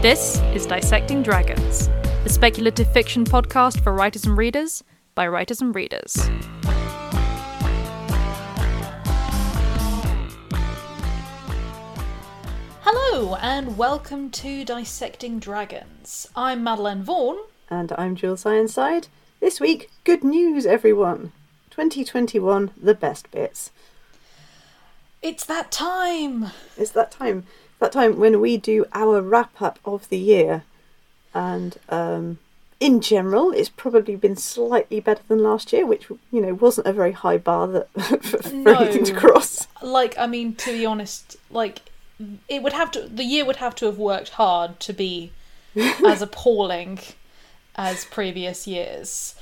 This is Dissecting Dragons, the speculative fiction podcast for writers and readers by writers and readers. Hello, and welcome to Dissecting Dragons. I'm Madeline Vaughan. And I'm Jules Ironside. This week, good news, everyone. 2021, the best bits. It's that time! It's that time. That time when we do our wrap up of the year. And um, in general, it's probably been slightly better than last year, which, you know, wasn't a very high bar that, for, No. anything to cross. Like, I mean, to be honest, like, it would have to, the year would have to have worked hard to be as appalling as previous years.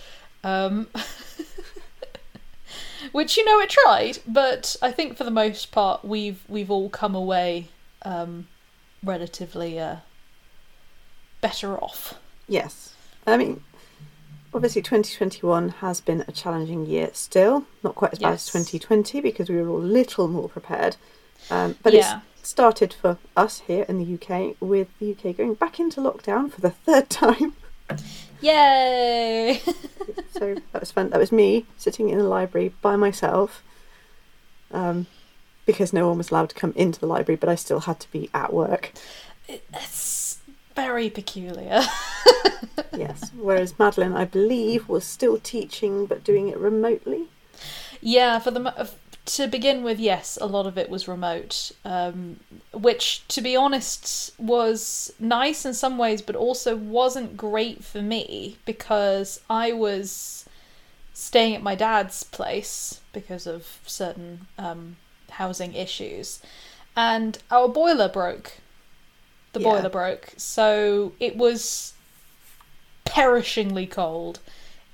Um, which, you know, it tried, but I think for the most part, we've, we've all come away um, relatively uh, better off. Yes. I mean, obviously 2021 has been a challenging year still. Not quite as bad as 2020 because we were all a little more prepared. Um, but Yeah. it's started for us here in the UK with the UK going back into lockdown for the third time. Yay! so that was fun. That was me sitting in the library by myself um, because no one was allowed to come into the library, but I still had to be at work. it's very peculiar. Yes. Whereas Madeline, I believe, was still teaching but doing it remotely. Yeah, for the to begin with, yes, a lot of it was remote, um, which, to be honest, was nice in some ways, but also wasn't great for me because I was staying at my dad's place because of certain um, housing issues, and our boiler broke. The Yeah. boiler broke, so it was perishingly cold.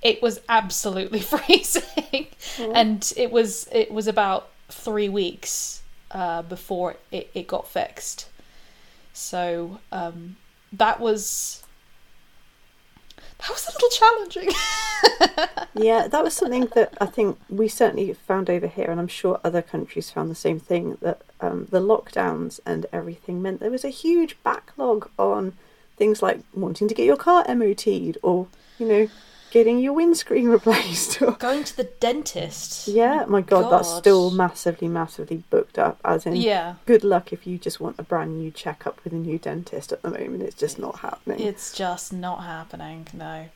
It was absolutely freezing and it was it was about three weeks uh, before it, it got fixed. So um, that was that was a little challenging. Yeah, that was something that I think we certainly found over here, and I'm sure other countries found the same thing. That um, the lockdowns and everything meant there was a huge backlog on things like wanting to get your car MOT'd or, you know, getting your windscreen replaced. Or, Going to the dentist. yeah, my God, that's still massively, massively booked up. As in, Yeah, good luck if you just want a brand new checkup with a new dentist at the moment. It's just not happening. it's just not happening. No.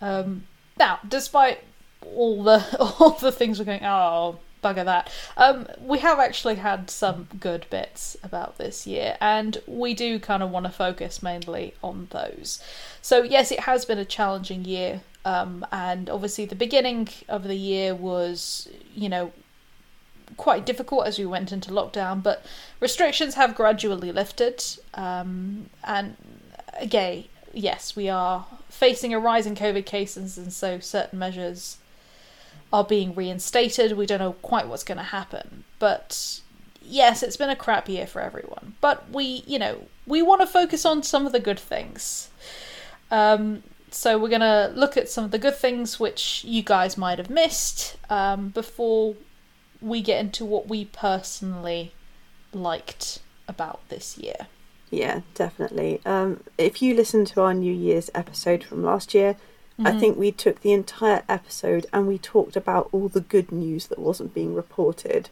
Um, now, despite all the all the things we're going, oh bugger that. Um, we have actually had some good bits about this year, and we do kind of want to focus mainly on those. So yes, it has been a challenging year, um, and obviously the beginning of the year was, you know, quite difficult as we went into lockdown, but restrictions have gradually lifted, um, and again, yes, we are facing a rise in COVID cases, and so certain measures are being reinstated. We don't know quite what's going to happen, but yes, it's been a crap year for everyone. But we, you know, we want to focus on some of the good things. Um, so we're going to look at some of the good things which you guys might have missed um, before we get into what we personally liked about this year. Yeah, definitely. Um, if you listen to our New Year's episode from last year, I Mm-hmm. think we took the entire episode and we talked about all the good news that wasn't being reported.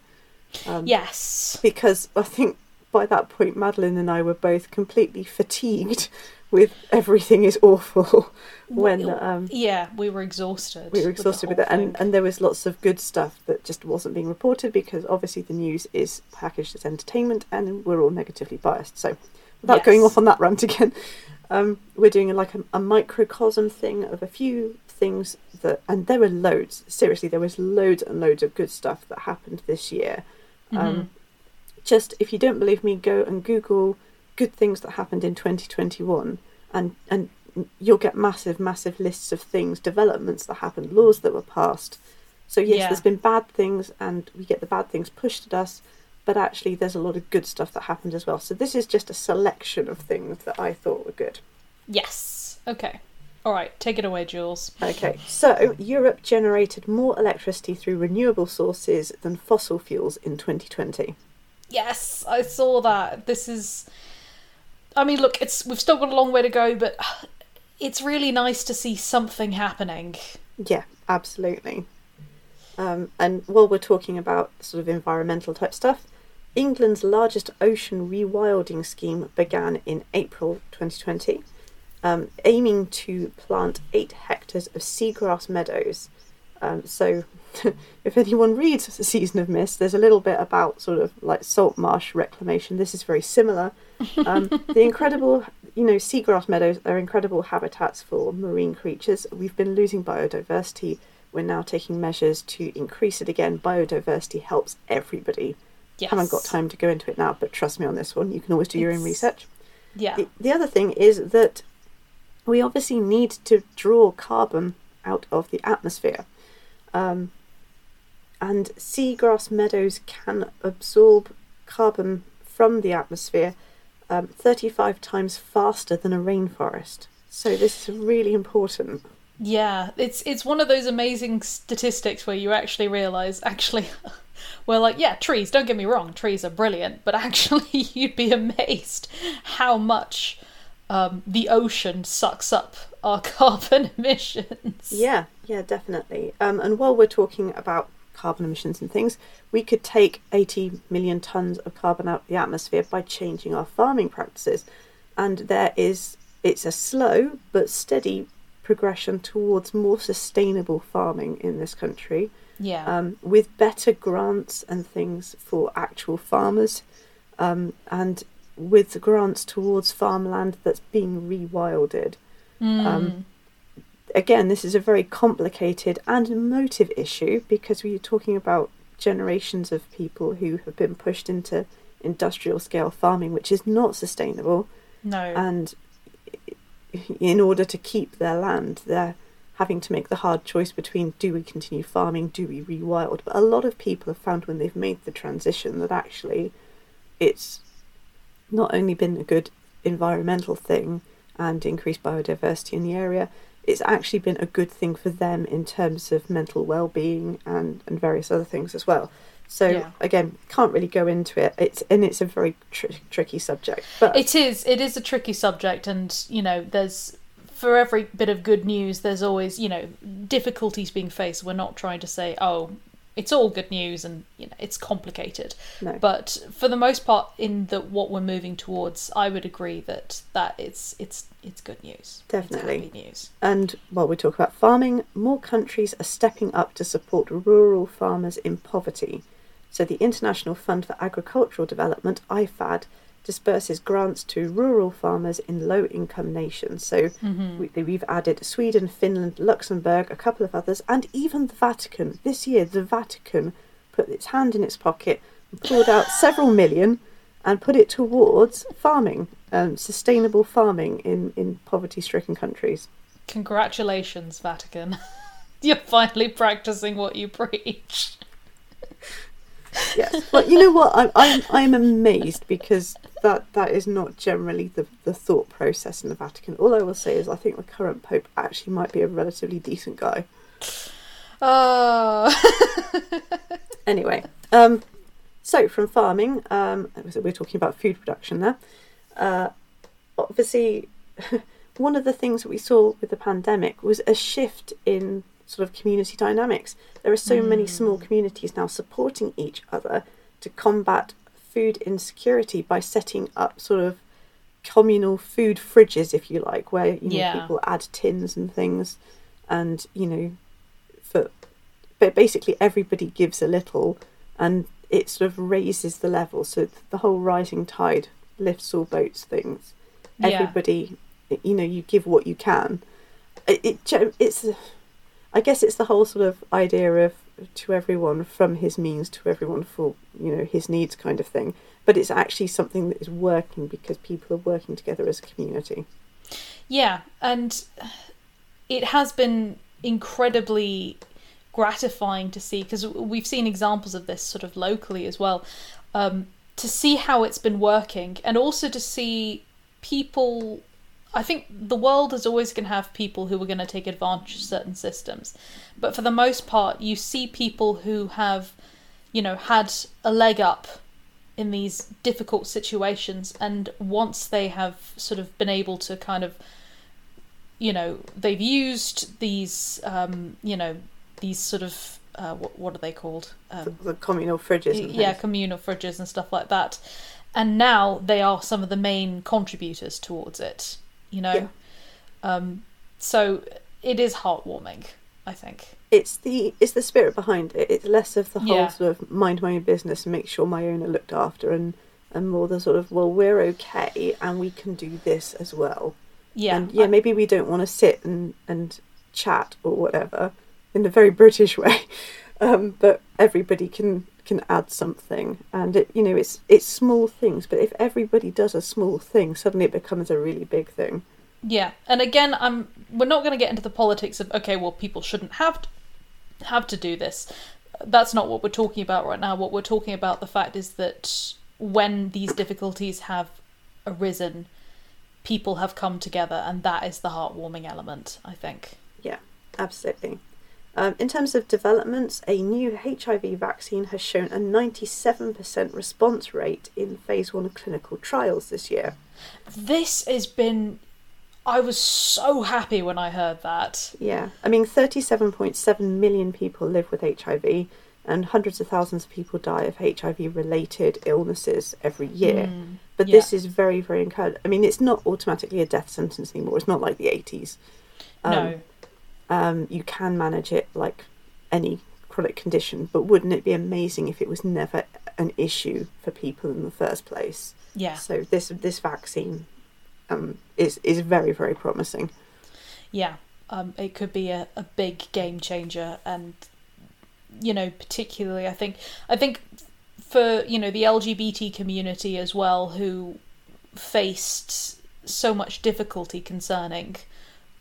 Um, Yes. Because I think by that point, Madeline and I were both completely fatigued with everything is awful when um, Yeah, we were exhausted. we were exhausted with whole it. And, and there was lots of good stuff that just wasn't being reported because obviously the news is packaged as entertainment and we're all negatively biased. So without going off on that rant again, um, we're doing like a, a microcosm thing of a few things that, and there were loads. Seriously, there was loads and loads of good stuff that happened this year. Mhm. Um, just if you don't believe me, go and Google good things that happened in 2021, and and you'll get massive, massive lists of things, developments that happened, laws that were passed. So yes, Yeah. there's been bad things, and we get the bad things pushed at us. But actually, there's a lot of good stuff that happened as well. So this is just a selection of things that I thought were good. Yes. Okay. All right. Take it away, Jules. Okay, so Europe generated more electricity through renewable sources than fossil fuels in 2020. Yes, I saw that. This is. I mean, look, it's we've still got a long way to go, but it's really nice to see something happening. Yeah, absolutely. Um, and while we're talking about sort of environmental type stuff, England's largest ocean rewilding scheme began in April 2020, um, aiming to plant eight hectares of seagrass meadows. Um, so, if anyone reads The Season of Mist, there's a little bit about sort of like salt marsh reclamation. This is very similar. Um, the incredible, you know, seagrass meadows are incredible habitats for marine creatures. We've been losing biodiversity. We're now taking measures to increase it again. Biodiversity helps everybody. Yes. Haven't got time to go into it now, but trust me on this one. You can always do your own research. Yeah. The, the other thing is that we obviously need to draw carbon out of the atmosphere. Um, and seagrass meadows can absorb carbon from the atmosphere um, 35 times faster than a rainforest. So this is really important. Yeah, it's it's one of those amazing statistics where you actually realize actually we're like, yeah, trees, don't get me wrong, trees are brilliant, but actually you'd be amazed how much um, the ocean sucks up our carbon emissions. Yeah, yeah, definitely. Um, and while we're talking about carbon emissions and things, we could take 80 million tons of carbon out of the atmosphere by changing our farming practices. And there is, it's a slow but steady progression towards more sustainable farming in this country Yeah. um, with better grants and things for actual farmers, um, and with grants towards farmland that's being rewilded. Mm. Um, again, this is a very complicated and emotive issue because we're talking about generations of people who have been pushed into industrial scale farming, which is not sustainable, no. and in order to keep their land, they're having to make the hard choice between do we continue farming, do we rewild. But a lot of people have found when they've made the transition that actually it's not only been a good environmental thing and increased biodiversity in the area, it's actually been a good thing for them in terms of mental well-being and, and various other things as well. So Yeah. again, can't really go into it. It's and it's a very tr- tricky subject. But It is. It is a tricky subject, and you know, there's for every bit of good news, there's always you know difficulties being faced. We're not trying to say, oh, it's all good news, and you know, it's complicated. no. But for the most part, in the what we're moving towards, I would agree that that it's it's it's good news. Definitely. it's news. And while we talk about farming, more countries are stepping up to support rural farmers in poverty. So the International Fund for Agricultural Development, IFAD, disperses grants to rural farmers in low income nations. So we, we've added Sweden, Finland, Luxembourg, a couple of others, and even the Vatican. This year, the Vatican put its hand in its pocket and pulled out several million and put it towards farming, um, sustainable farming in, in poverty stricken countries. Congratulations, Vatican. You're finally practicing what you preach. Yes, but you know what? I'm I'm I'm amazed because that that is not generally the the thought process in the Vatican. All I will say is I think the current pope actually might be a relatively decent guy. Oh. Anyway, um, so from farming, um, so we're talking about food production there. Uh, obviously, one of the things that we saw with the pandemic was a shift in sort of community dynamics. There are so many mm. small communities now supporting each other to combat food insecurity by setting up sort of communal food fridges, if you like, where you know Yeah. people add tins and things, and you know, for but basically everybody gives a little, and it sort of raises the level. So the whole rising tide lifts all boats things. Yeah. Everybody, you know, you give what you can. It, it it's, I guess it's the whole sort of idea of to everyone from his means to everyone for you know his needs kind of thing. But it's actually something that is working because people are working together as a community. Yeah, and it has been incredibly gratifying to see because we've seen examples of this sort of locally as well. Um, to see how it's been working, and also to see people. I think the world is always going to have people who are going to take advantage of certain systems, but for the most part, you see people who have, you know, had a leg up in these difficult situations, and once they have sort of been able to kind of, you know, they've used these, um, you know, these sort of uh, what what are they called? Um, the communal fridges. Yeah, communal fridges and stuff like that. And now they are some of the main contributors towards it. You know, Yeah. um, so it is heartwarming. I think. it's the it's the spirit behind it. It's less of the whole Yeah. sort of mind my own business and make sure my own are looked after, and and more the sort of well we're okay and we can do this as well. Yeah, and yeah, I- maybe we don't want to sit and and chat or whatever in a very British way, um, but everybody can can add something, and it you know it's it's small things, but if everybody does a small thing, suddenly it becomes a really big thing. Yeah, and again, I'm we're not going to get into the politics of okay, well, people shouldn't have to, have to do this. That's not what we're talking about right now. What we're talking about the fact is that when these difficulties have arisen, people have come together, and that is the heartwarming element. I think. Yeah, absolutely. Um, in terms of developments, a new HIV vaccine has shown a 97% response rate in phase one clinical trials this year. This has been. I was so happy when I heard that. Yeah, I mean, 37.7 million people live with HIV, and hundreds of thousands of people die of HIV related illnesses every year. But yeah. this is very, very encouraging. I mean, it's not automatically a death sentence anymore, it's not like the 80s. Um, no. Um, you can manage it like any chronic condition, but wouldn't it be amazing if it was never an issue for people in the first place? Yeah. So this this vaccine um, is is very very promising. yeah um, it could be a, a big game changer and you know particularly i think i think for you know the lgbt community as well who faced so much difficulty concerning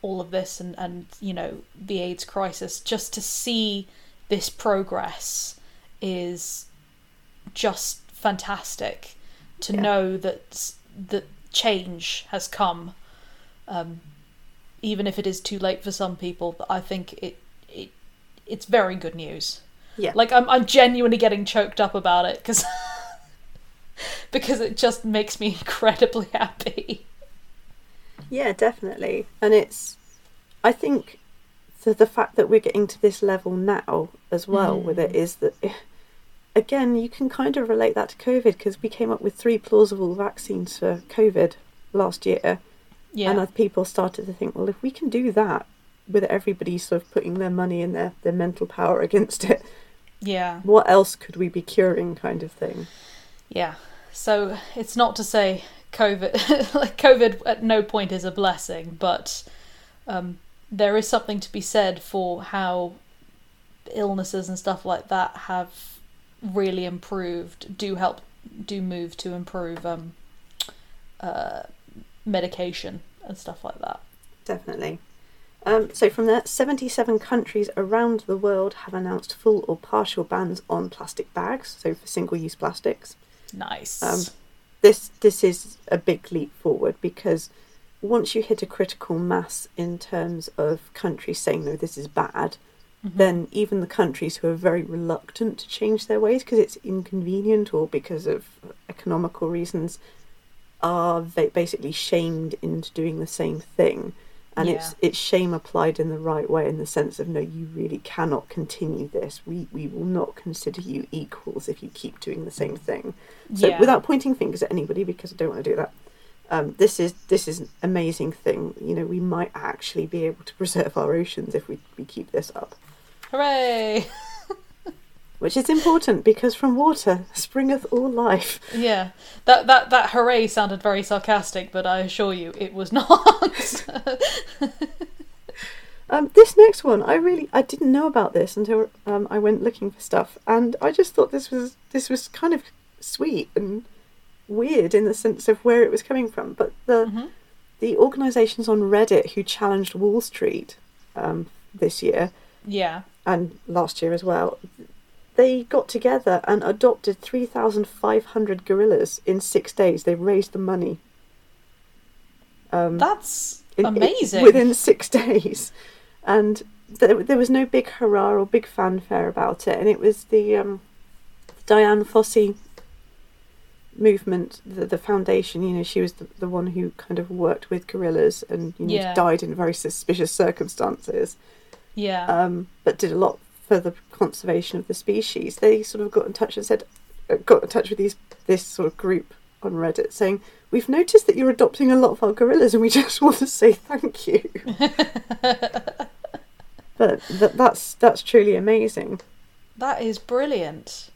all of this and and you know the aids crisis just to see this progress is just fantastic to Yeah. know that that change has come um, even if it is too late for some people i think it it it's very good news Yeah. like i'm i'm genuinely getting choked up about it cuz because it just makes me incredibly happy Yeah, definitely. And it's, I think, the the fact that we're getting to this level now as well mm. with it is that, again, you can kind of relate that to COVID because we came up with three plausible vaccines for COVID last year, yeah. And people started to think, well, if we can do that with everybody sort of putting their money and their their mental power against it, yeah. what else could we be curing, kind of thing. yeah. So it's not to say covid like covid at no point is a blessing but um there is something to be said for how illnesses and stuff like that have really improved do help do move to improve um uh medication and stuff like that Definitely. Um, so, from there, 77 countries around the world have announced full or partial bans on plastic bags, so for single use plastics. nice Um, This, this is a big leap forward because once you hit a critical mass in terms of countries saying, no, this is bad, mm-hmm. then even the countries who are very reluctant to change their ways because it's inconvenient or because of economical reasons are basically shamed into doing the same thing and it's it's shame applied in the right way in the sense of no you really cannot continue this. We we will not consider you equals if you keep doing the same thing. So Yeah. without pointing fingers at anybody because I don't want to do that um, this is this is an amazing thing. You know we might actually be able to preserve our oceans if we, we keep this up. Hooray which is important because from water springeth all life yeah that that that hooray sounded very sarcastic but i assure you it was not Um, this next one, I really I didn't know about this until um, I went looking for stuff, and I just thought this was this was kind of sweet and weird in the sense of where it was coming from. But the Mhm. the organisations on Reddit who challenged Wall Street um, this year yeah and last year as well, they got together and adopted three thousand five hundred gorillas in six days. They raised the money. Um, that's in- in- amazing within six days, and there, there was no big hurrah or big fanfare about it, and it was the um, Dian Fossey movement, the, the foundation, you know, she was the, the one who kind of worked with gorillas and you know, Yeah. died in very suspicious circumstances, Yeah. um, but did a lot for the conservation of the species. They sort of got in touch and said, uh, got in touch with these this sort of group on Reddit saying, "We've noticed that you're adopting a lot of our gorillas, and we just want to say thank you." but th- that's that's truly amazing. that is brilliant.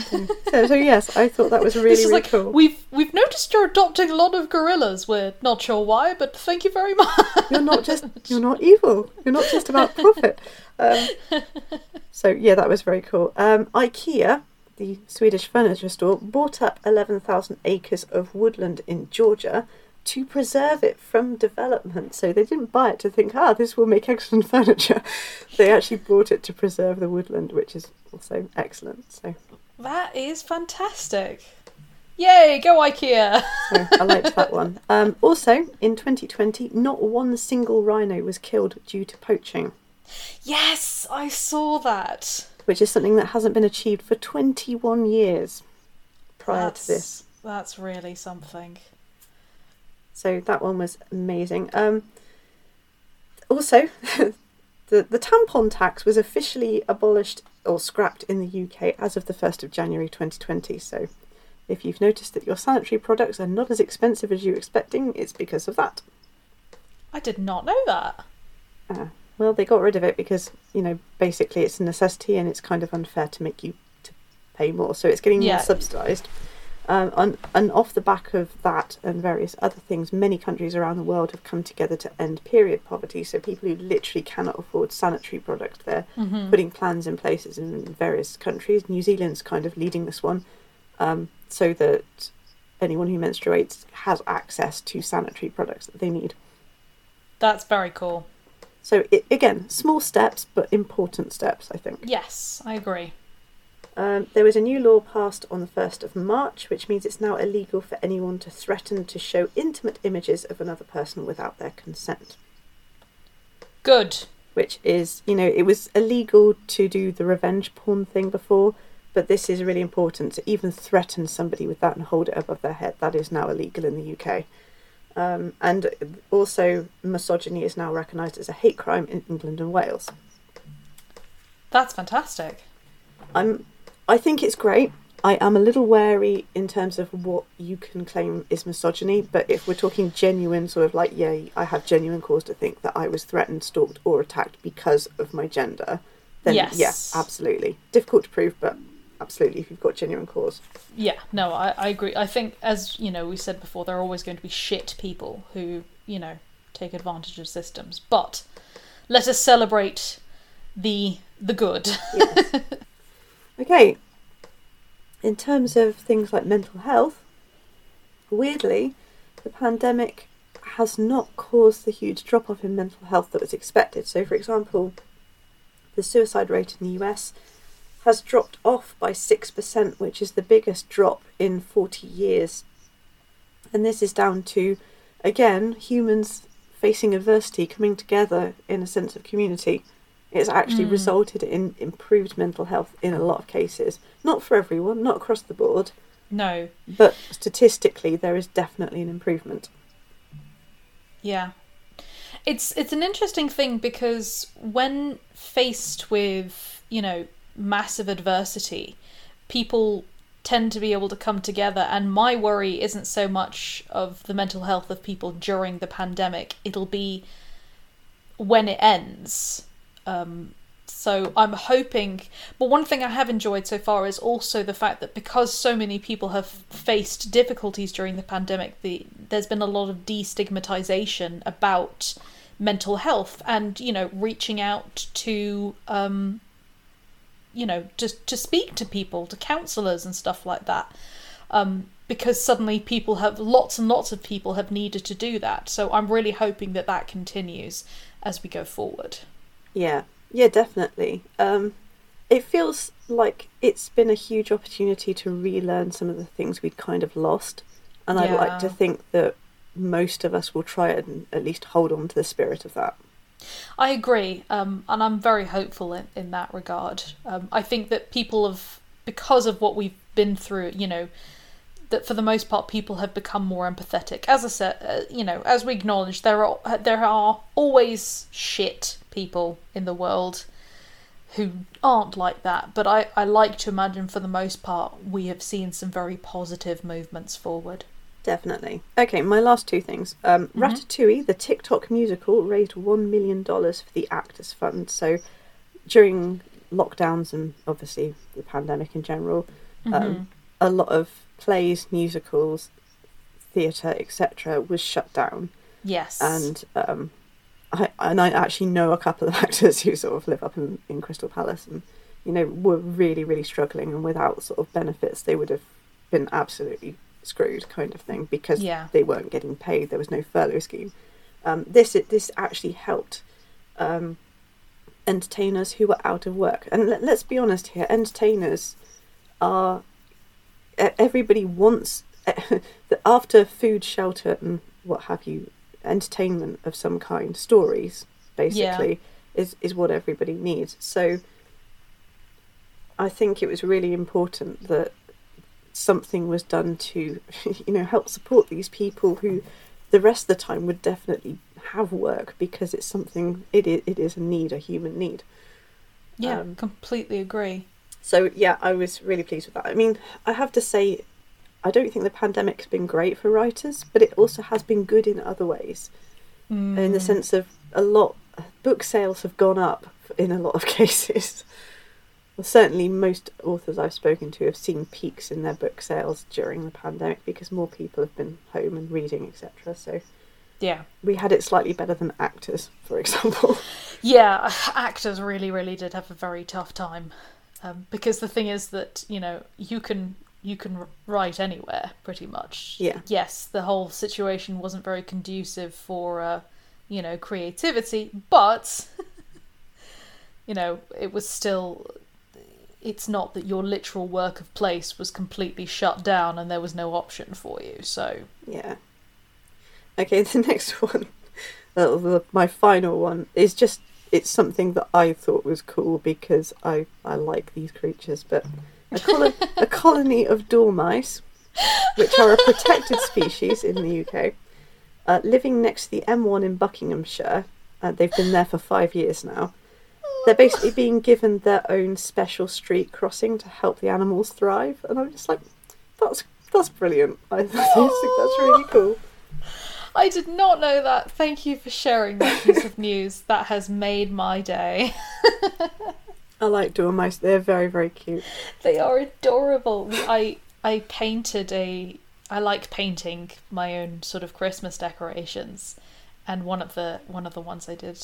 So, so yes, I thought that was really really like cool. we've we've noticed you're adopting a lot of gorillas. We're not sure why, but thank you very much. You're not just you're not evil. You're not just about profit. Um, so yeah, that was very cool. Um, IKEA, the Swedish furniture store, bought up eleven thousand acres of woodland in Georgia to preserve it from development. So they didn't buy it to think, ah, this will make excellent furniture. They actually bought it to preserve the woodland, which is also excellent. So, That is fantastic. Yay, go IKEA! so I liked that one. Um, also, in 2020, not one single rhino was killed due to poaching. yes, I saw that. which is something that hasn't been achieved for 21 years prior that's, to this. That's really something. So that one was amazing. Um, also, the, the tampon tax was officially abolished or scrapped in the UK as of the 1st of January 2020. So if you've noticed that your sanitary products are not as expensive as you were expecting, it's because of that. I did not know that. Uh, well, they got rid of it because, you know, basically it's a necessity and it's kind of unfair to make you to pay more. So it's getting Yeah. more subsidised. Um, and, and off the back of that and various other things, many countries around the world have come together to end period poverty. So people who literally cannot afford sanitary products, they're Mm-hmm. putting plans in places in various countries. New Zealand's kind of leading this one, um, so that anyone who menstruates has access to sanitary products that they need. That's very cool. So it, again, small steps, but important steps, I think. Yes, I agree. Um, there was a new law passed on the 1st of March, which means it's now illegal for anyone to threaten to show intimate images of another person without their consent. Good. Which is, you know, it was illegal to do the revenge porn thing before, but this is really important to even threaten somebody with that and hold it above their head. That is now illegal in the UK. Um, and also, misogyny is now recognised as a hate crime in England and Wales. That's fantastic. I'm I think it's great. I am a little wary in terms of what you can claim is misogyny, but if we're talking genuine sort of like, yeah, I have genuine cause to think that I was threatened, stalked, or attacked because of my gender, then Yes. yeah, absolutely. Difficult to prove, but absolutely if you've got genuine cause. Yeah, no, I, I agree. I think, as you know, we said before, there are always going to be shit people who, you know, take advantage of systems. But let us celebrate the the good. Yes. okay. In terms of things like mental health, weirdly, the pandemic has not caused the huge drop off in mental health that was expected. So, for example, the suicide rate in the US has dropped off by 6%, which is the biggest drop in 40 years. And this is down to, again, humans facing adversity, coming together in a sense of community. It's actually Mm. resulted in improved mental health in a lot of cases. Not for everyone, not across the board, no, but statistically, there is definitely an improvement. yeah. It's it's an interesting thing because when faced with, you know, massive adversity, people tend to be able to come together and my worry isn't so much of the mental health of people during the pandemic, it'll be when it ends. Um so I'm hoping, but one thing I have enjoyed so far is also the fact that because so many people have faced difficulties during the pandemic, the there's been a lot of destigmatization about mental health and you know reaching out to um, you know just to speak to people, to counselors and stuff like that. Um, because suddenly people have lots and lots of people have needed to do that. So I'm really hoping that that continues as we go forward. Yeah, yeah, definitely. Um, it feels like it's been a huge opportunity to relearn some of the things we'd kind of lost, and I'd like to think that most of us will try and at least hold on to the spirit of that. I agree, um, and I'm very hopeful in, in that regard. Um, I think that people have, because of what we've been through, you know, that for the most part people have become more empathetic. As I said, uh, you know, as we acknowledge, there are there are always shit people in the world who aren't like that, but I, I like to imagine for the most part we have seen some very positive movements forward. Definitely. Okay, my last two things. Um, Mm-hmm. Ratatouille, the TikTok musical, raised $1 million for the Actors Fund. So during lockdowns and obviously the pandemic in general, Mm-hmm. um, a lot of plays, musicals, theatre, etc., was shut down. Yes. And um, I and I actually know a couple of actors who sort of live up in, in Crystal Palace and you know were really really struggling and without sort of benefits they would have been absolutely screwed kind of thing because Yeah. they weren't getting paid. There was no furlough scheme. Um, this this actually helped um, entertainers who were out of work. And let, let's be honest here entertainers are everybody wants after food shelter and what have you entertainment of some kind stories basically is is what everybody needs so i think it was really important that something was done to you know help support these people who the rest of the time would definitely have work because it's something it is, it is a need a human need yeah, um, completely agree. so yeah, I was really pleased with that. I mean, I have to say, I don't think the pandemic's been great for writers, but it also has been good in other ways. In Mm. the sense of a lot, book sales have gone up in a lot of cases. Well, certainly, most authors I've spoken to have seen peaks in their book sales during the pandemic because more people have been home and reading, etc. So Yeah. we had it slightly better than actors, for example. Yeah, actors really, really did have a very tough time, um, because the thing is that you know you can you can write anywhere pretty much. Yeah. Yes, the whole situation wasn't very conducive for uh, you know creativity, but you know it was still. It's not that your literal work of place was completely shut down and there was no option for you. So Yeah. Okay, the next one, uh, the- my final one, is just it's something that I thought was cool because I I like these creatures, but a, a colony of dormice, which are a protected species in the UK, uh, living next to the M1 in Buckinghamshire. Uh, they've been there for five years now. They're basically being given their own special street crossing to help the animals thrive, and I'm just like, that's that's brilliant. I think that's really cool. I did not know that. Thank you for sharing that piece of news. That has made my day. I like dormice. They're very, very cute. They are adorable. I I painted a I like painting my own sort of Christmas decorations, and one of the one of the ones I did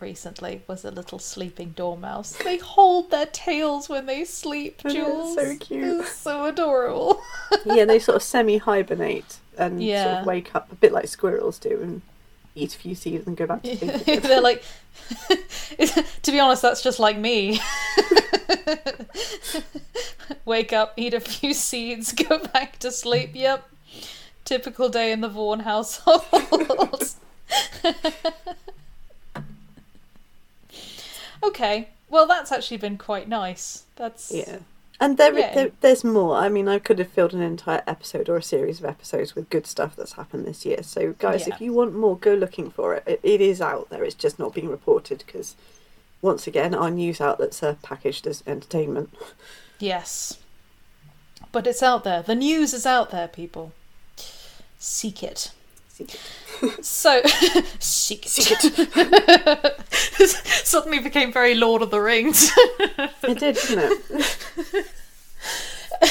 recently was a little sleeping dormouse. They hold their tails when they sleep, Jules. so cute. It's so adorable. Yeah, they sort of semi hibernate and sort of wake up a bit like squirrels do and eat a few seeds and go back to sleep. They're like, to be honest, that's just like me. Wake up, eat a few seeds, go back to sleep. Yep. Typical day in the Vaughan household. okay. Well, that's actually been quite nice. That's yeah. And there, Yeah. there, there's more. I mean, I could have filled an entire episode or a series of episodes with good stuff that's happened this year. So, guys, Yeah. if you want more, go looking for it. It, it is out there. It's just not being reported because, once again, our news outlets are packaged as entertainment. Yes. But it's out there. The news is out there, people. Seek it. So, seek it. Suddenly became very Lord of the Rings. It did, didn't it?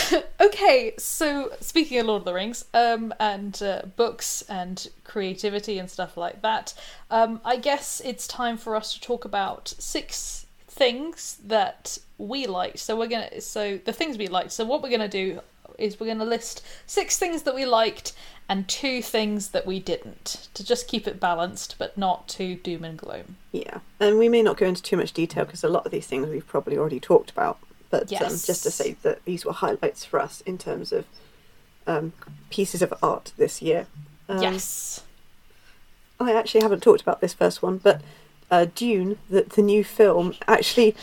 okay, so speaking of Lord of the Rings, um, and uh, books and creativity and stuff like that, um, I guess it's time for us to talk about six things that we liked. So we're gonna, so the things we liked. So what we're gonna do is we're gonna list six things that we liked and two things that we didn't, to just keep it balanced, but not too doom and gloom. Yeah, and we may not go into too much detail because a lot of these things we've probably already talked about. But um, just to say that these were highlights for us in terms of um, pieces of art this year. Um, yes. I actually haven't talked about this first one, but uh, Dune, the, the new film, actually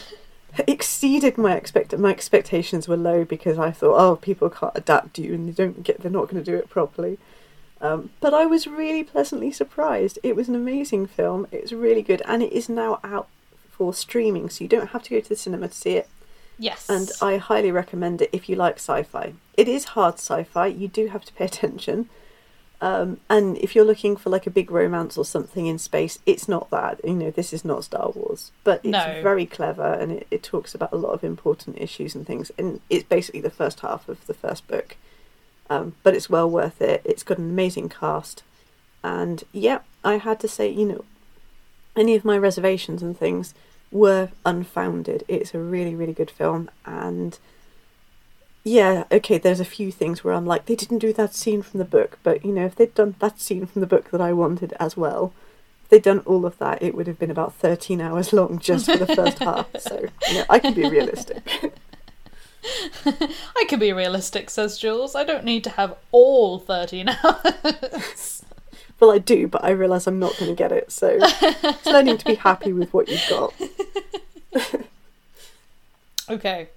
exceeded my expect my expectations were low because I thought, oh, people can't adapt Dune and they don't get they're not going to do it properly. Um, but I was really pleasantly surprised. It was an amazing film. It's really good, and it is now out for streaming, so you don't have to go to the cinema to see it. Yes. And I highly recommend it if you like sci-fi. It is hard sci-fi. You do have to pay attention. Um, and if you're looking for like a big romance or something in space, it's not that. You know, this is not Star Wars, but it's No. very clever and it, it talks about a lot of important issues and things. And it's basically the first half of the first book. Um, but it's well worth it. It's got an amazing cast. And yeah, I had to say, you know, any of my reservations and things were unfounded. It's a really, really good film. And yeah, okay, there's a few things where I'm like, they didn't do that scene from the book, but you know, if they'd done that scene from the book that I wanted as well, if they'd done all of that, it would have been about 13 hours long just for the first half. So, you know, I can be realistic. I can be realistic, says Jules. I don't need to have all 13 hours. well, I do, but I realise I'm not going to get it, so it's learning to be happy with what you've got. okay.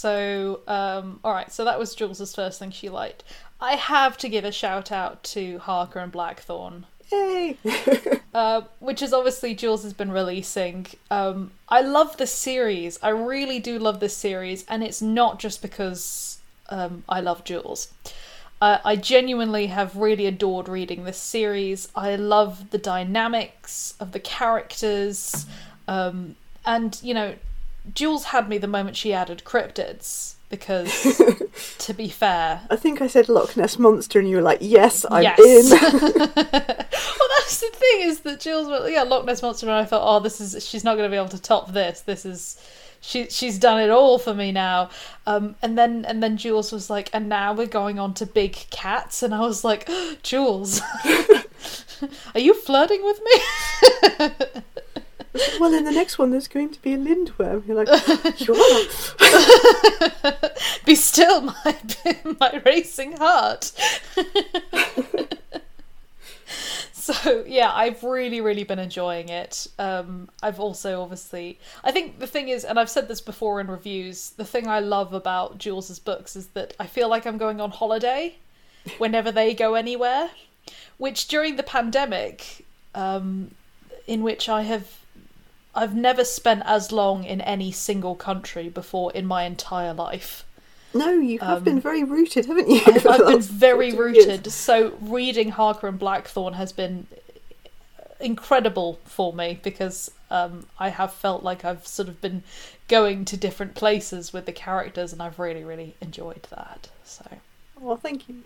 So, um, alright, so that was Jules's first thing she liked. I have to give a shout out to Harker and Blackthorn. Yay! uh, which is obviously Jules has been releasing. Um, I love this series. I really do love this series, and it's not just because um, I love Jules. Uh, I genuinely have really adored reading this series. I love the dynamics of the characters, um, and you know, Jules had me the moment she added cryptids because, to be fair, I think I said Loch Ness Monster, and you were like, yes, I'm yes. in. well, that's the thing is that Jules, went, yeah, Loch Ness monster, and I thought, oh, this is she's not going to be able to top this. This is she she's done it all for me now. Um, and then and then Jules was like, and now we're going on to big cats, and I was like, Jules, are you flirting with me? Well, in the next one, there's going to be a lindworm. You're like, you are. Be still, my my racing heart. so yeah, I've really, really been enjoying it. Um, I've also obviously, I think the thing is, and I've said this before in reviews, the thing I love about Jules's books is that I feel like I'm going on holiday whenever they go anywhere. Which during the pandemic, um, in which I have I've never spent as long in any single country before in my entire life. No, you have been very rooted, haven't you? I've, I've been very 40 years? rooted. So reading Harker and Blackthorn has been incredible for me because um, I have felt like I've sort of been going to different places with the characters, and I've really, really enjoyed that. So well, thank you.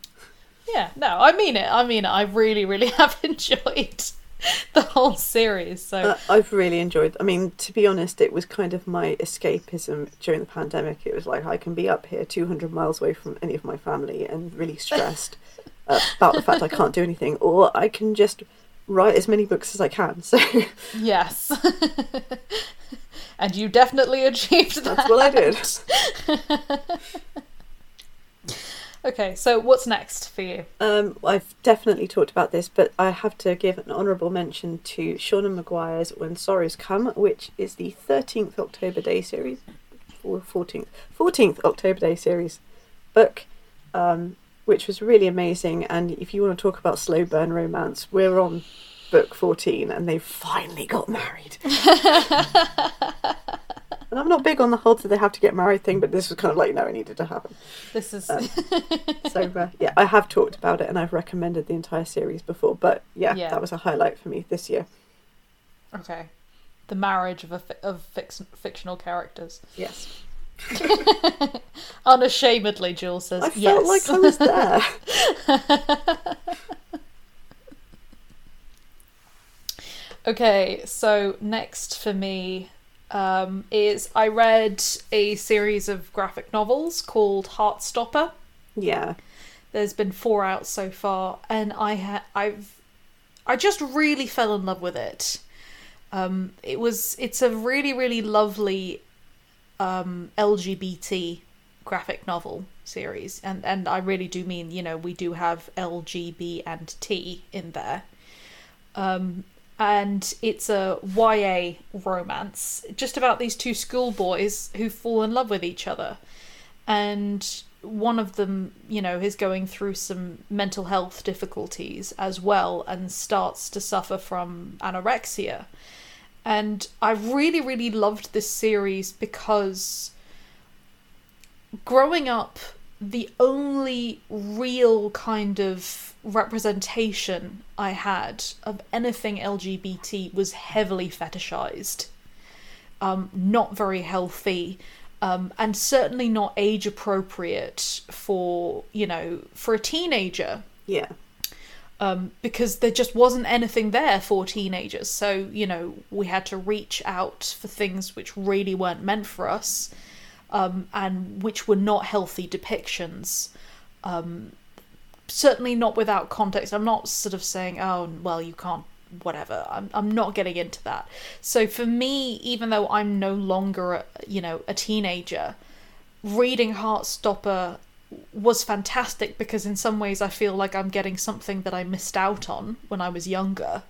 yeah, no, I mean it. I mean it. I really, really have enjoyed the whole series. So Uh, I've really enjoyed. I mean, to be honest, it was kind of my escapism during the pandemic. It was like I can be up here, two hundred miles away from any of my family, and really stressed uh, about the fact I can't do anything, or I can just write as many books as I can. So yes. and you definitely achieved that. that's what I did. Okay, so what's next for you? Um, I've definitely talked about this, but I have to give an honourable mention to Seanan McGuire's When Sorrows Come, which is the 13th October Daye series, or 14th, 14th October Daye series book, um, which was really amazing. And if you want to talk about slow burn romance, we're on book 14 and they finally got married. and I'm not big on the whole do they have to get married thing, but this was kind of like, no, it needed to happen. This is Um, So uh, yeah, I have talked about it and I've recommended the entire series before, but yeah, Yeah. that was a highlight for me this year. okay. The marriage of a fi- of fix- fictional characters. Yes, Unashamedly, Jules says I felt yes. like I was there. Okay, so next for me um, is I read a series of graphic novels called Heartstopper. yeah, There's been four out so far, and I ha- I've I just really fell in love with it. Um, it was it's a really really lovely um, LGBT graphic novel series, and and I really do mean you know we do have LGB and T in there. Um, and it's a YA romance just about these two schoolboys who fall in love with each other. And one of them, you know, is going through some mental health difficulties as well and starts to suffer from anorexia. And I really, really loved this series because growing up, the only real kind of representation I had of anything LGBT was heavily fetishized. Um, not very healthy, um, and certainly not age appropriate for, you know, for a teenager. Yeah. Um, because there just wasn't anything there for teenagers. So, you know, we had to reach out for things which really weren't meant for us um, and which were not healthy depictions. Um, certainly not without context. I'm not sort of saying, oh, well, you can't, whatever. I'm, I'm not getting into that. So for me, even though I'm no longer, a, you know, a teenager, reading Heartstopper was fantastic because in some ways I feel like I'm getting something that I missed out on when I was younger.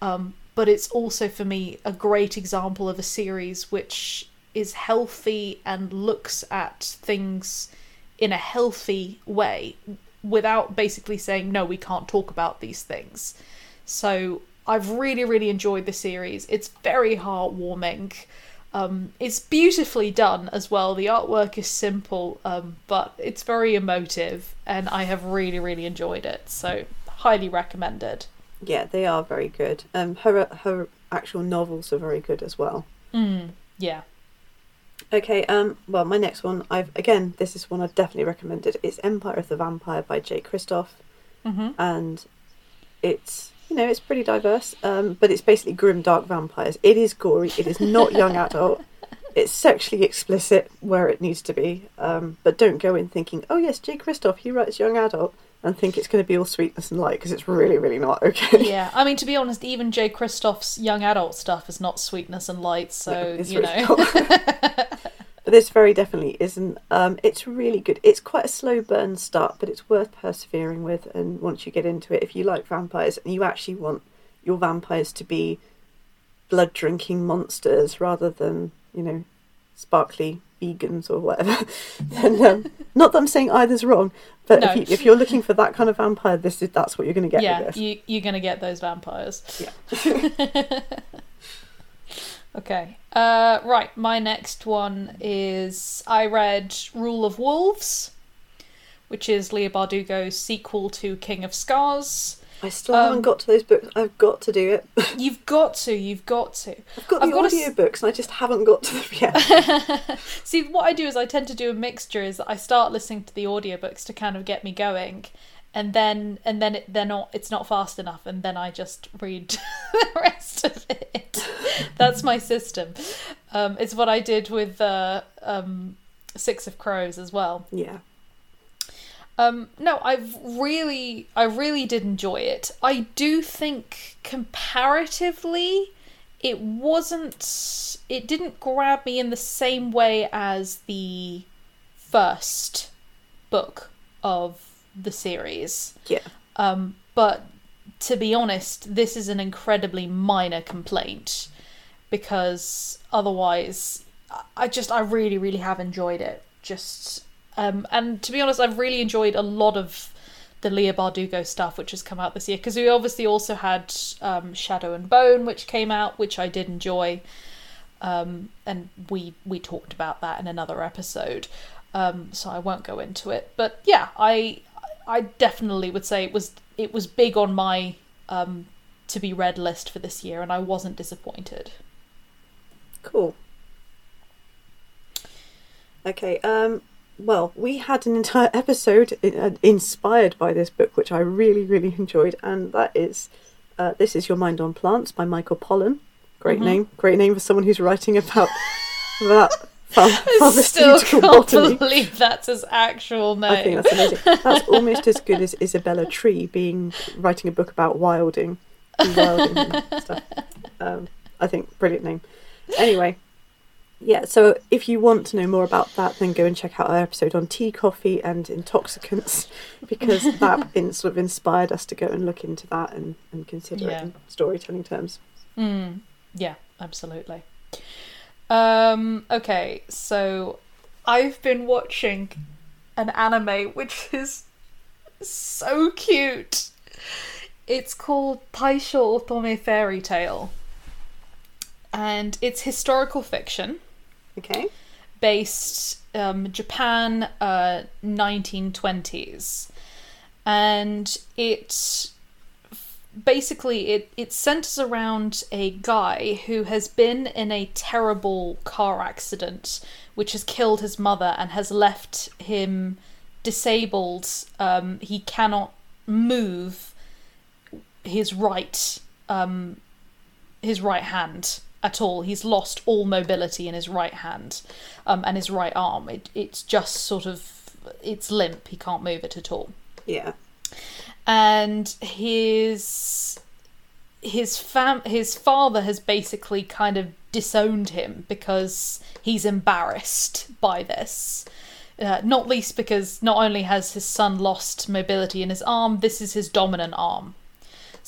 Um, but it's also for me a great example of a series which is healthy and looks at things in a healthy way without basically saying no we can't talk about these things. So i've really really enjoyed the series. It's very heartwarming. Um, it's beautifully done as well. The artwork is simple um, but it's very emotive and i have really really enjoyed it. So highly recommended. Yeah, they are very good. Um, her her actual novels are very good as well. mm, yeah Okay, um, well, my next one, I've again, this is one I've definitely recommended. It's Empire of the Vampire by Jay Kristoff, hmm and it's you know it's pretty diverse, um, but it's basically grim dark vampires. It is gory. It is not young adult. It's sexually explicit where it needs to be, um, but don't go in thinking, oh yes, Jay Kristoff, he writes young adult, and think it's going to be all sweetness and light because it's really, really not. Okay. yeah i mean to be honest even Jay Kristoff's young adult stuff is not sweetness and light so it's you really know But this very definitely isn't. Um, it's really good. It's quite a slow burn start, but it's worth persevering with. And once you get into it, if you like vampires and you actually want your vampires to be blood drinking monsters rather than, you know, sparkly vegans or whatever, then um, not that I'm saying either's wrong, but No. if, you, if you're looking for that kind of vampire, this is that's what you're going to get yeah you, you're gonna get those vampires Yeah. okay uh, right my next one is i read rule of wolves which is Leigh Bardugo's sequel to King of Scars. I still Um, haven't got to those books. I've got to do it. You've got to, you've got to. I've got I've the got a s- audiobooks and I just haven't got to them yet. See, what I do is I tend to do a mixture. Is I start listening to the audiobooks to kind of get me going, and then and then it, they're not. It's not fast enough, and then I just read the rest of it. That's my system. Um, it's what I did with uh, um, Six of Crows as well. yeah. Um, no, I've really, I really did enjoy it. I do think comparatively, it wasn't, it didn't grab me in the same way as the first book of the series. Yeah. Um, but to be honest, this is an incredibly minor complaint because otherwise, I- I just, I really, really have enjoyed it. Just, um, and to be honest, I've really enjoyed a lot of the Leigh Bardugo stuff which has come out this year because we obviously also had um, Shadow and Bone which came out, which I did enjoy. Um, and we we talked about that in another episode, um, so I won't go into it. But yeah, I I definitely would say it was it was big on my um, to be read list for this year, and I wasn't disappointed. Cool. Okay, um, well, we had an entire episode in, uh, inspired by this book, which I really, really enjoyed, and that is uh, This Is Your Mind on Plants by Michael Pollan. Great Mhm. name. Great name for someone who's writing about that ph- I still can't botany. believe that's his actual name. I think that's amazing. That's almost as good as Isabella Tree being writing a book about wilding, wilding and stuff. Um, I think brilliant name. Anyway, Yeah, so if you want to know more about that, then go and check out our episode on tea, coffee, and intoxicants, because that in, sort of inspired us to go and look into that and, and consider Yeah. it in storytelling terms. Mm, yeah, absolutely. Um, okay, so I've been watching an anime which is so cute. It's called Taisho Otome Fairy Tale. And it's historical fiction Okay. based um, Japan, uh, 1920s, and it basically it it centers around a guy who has been in a terrible car accident, which has killed his mother and has left him disabled. Um, he cannot move his right um, his right hand at all. He's lost all mobility in his right hand um, and his right arm. It, it's just sort of it's limp. He can't move it at all. Yeah. And his his fam his father has basically kind of disowned him because he's embarrassed by this. Uh, not least because not only has his son lost mobility in his arm, this is his dominant arm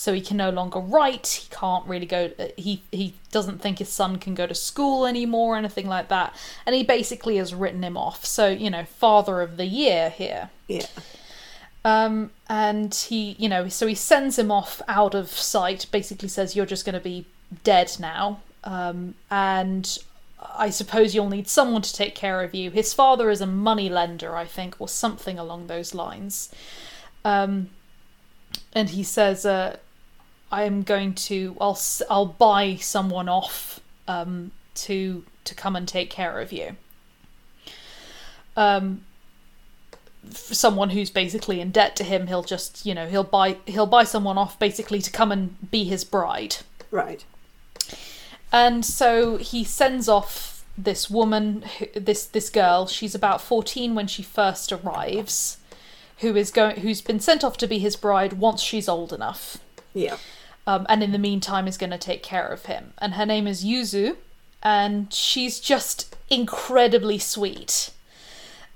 so he can no longer write he can't really go he he doesn't think his son can go to school anymore or anything like that and he basically has written him off so you know father of the year here Yeah. um and he you know so he sends him off out of sight basically says you're just going to be dead now um and I suppose you'll need someone to take care of you. His father is a money lender, I think, or something along those lines. Um, and he says, uh, "I am going to. I'll. I'll buy someone off um, to to come and take care of you. Um, someone who's basically in debt to him. He'll just, you know, he'll buy. He'll buy someone off basically to come and be his bride. Right. And so he sends off this woman, this this girl. She's about fourteen when she first arrives, who is going, who's been sent off to be his bride once she's old enough, Yeah. Um, and in the meantime is going to take care of him. And her name is Yuzu, and she's just incredibly sweet.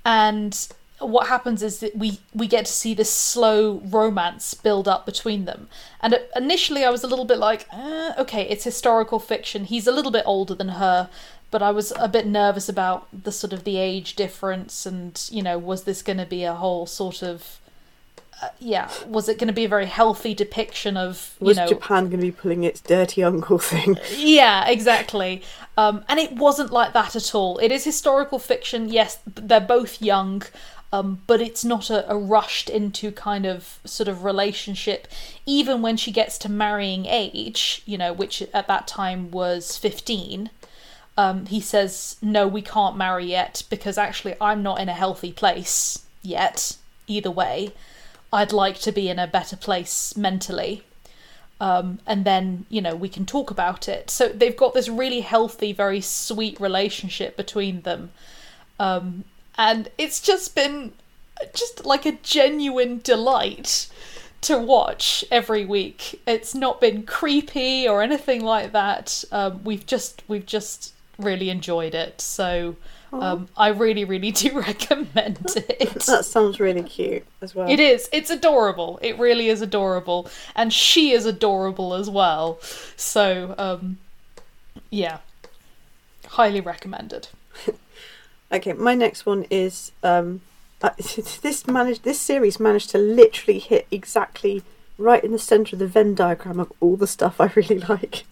And what happens is that we we get to see this slow romance build up between them. And initially, I was a little bit like, eh, okay, it's historical fiction. He's a little bit older than her, but I was a bit nervous about the sort of the age difference, and you know, was this going to be a whole sort of uh, yeah, was it going to be a very healthy depiction of you Was know Japan going to be pulling its dirty uncle thing? yeah, exactly. Um, and it wasn't like that at all. It is historical fiction. Yes, they're both young, um, but it's not a, a rushed into kind of sort of relationship. Even when she gets to marrying age, you know, which at that time was fifteen. Um, he says, "No, we can't marry yet because actually I'm not in a healthy place yet. Either way, I'd like to be in a better place mentally." um, and then you know we can talk about it. So they've got this really healthy, very sweet relationship between them, um, and it's just been just like a genuine delight to watch every week. It's not been creepy or anything like that. Um, we've just we've just really enjoyed it. So. Um, I really, really do recommend it. That sounds really cute as well. It is. It's adorable. It really is adorable, and she is adorable as well. So, um, yeah, highly recommended. Okay, my next one is um, uh, this managed. This series managed to literally hit exactly right in the center of the Venn diagram of all the stuff I really like.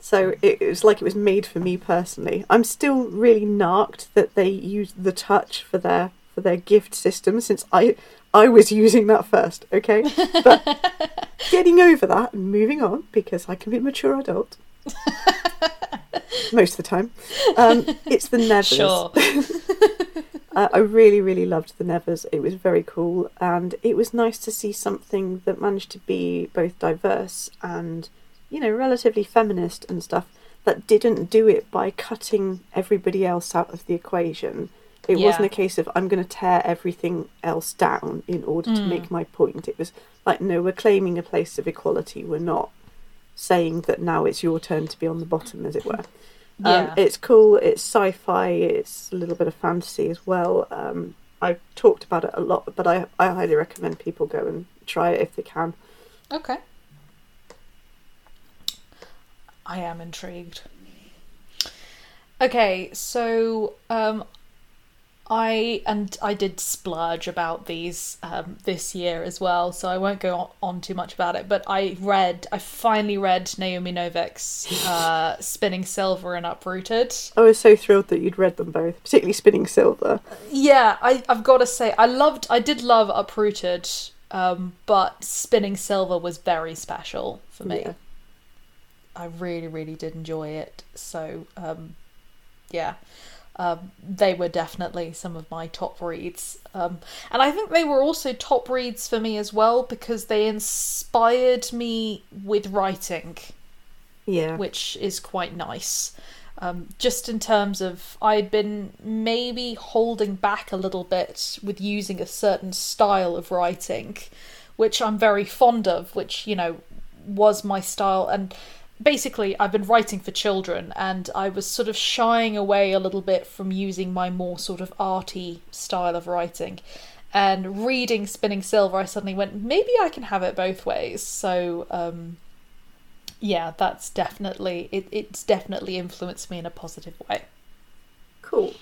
So it, it was like it was made for me personally. I'm still really narked that they used the touch for their for their gift system since I I was using that first. Okay, but getting over that and moving on because I can be a mature adult. Most of the time, um, it's the Nevers. Sure. Uh, I really, really loved the Nevers. It was very cool, and it was nice to see something that managed to be both diverse and, you know, relatively feminist and stuff. That didn't do it by cutting everybody else out of the equation. It Yeah. wasn't a case of I'm going to tear everything else down in order to make my point. It was like, no, we're claiming a place of equality. We're not saying that now it's your turn to be on the bottom, as it were. Um, Yeah. it's cool. It's sci-fi. It's a little bit of fantasy as well. Um, I've talked about it a lot, but I I highly recommend people go and try it if they can. Okay. I am intrigued. Okay, so um I and I did splurge about these um, this year as well, so I won't go on, too much about it. But I read, I finally read Naomi Novik's uh, "Spinning Silver" and "Uprooted." I was so thrilled that you'd read them both, particularly Spinning Silver. Yeah, I, I've got to say, I loved, I did love Uprooted, um, but Spinning Silver was very special for me. Yeah. I really, really did enjoy it. So, um, yeah, um, they were definitely some of my top reads. Um, and I think they were also top reads for me as well because they inspired me with writing Yeah. which is quite nice. Um, just in terms of, I'd been maybe holding back a little bit with using a certain style of writing, which I'm very fond of, which, you know, was my style. And basically, I've been writing for children, and I was sort of shying away a little bit from using my more sort of arty style of writing. And reading Spinning Silver, I suddenly went, maybe I can have it both ways. So, um, yeah, that's definitely it, it's definitely influenced me in a positive way. Cool.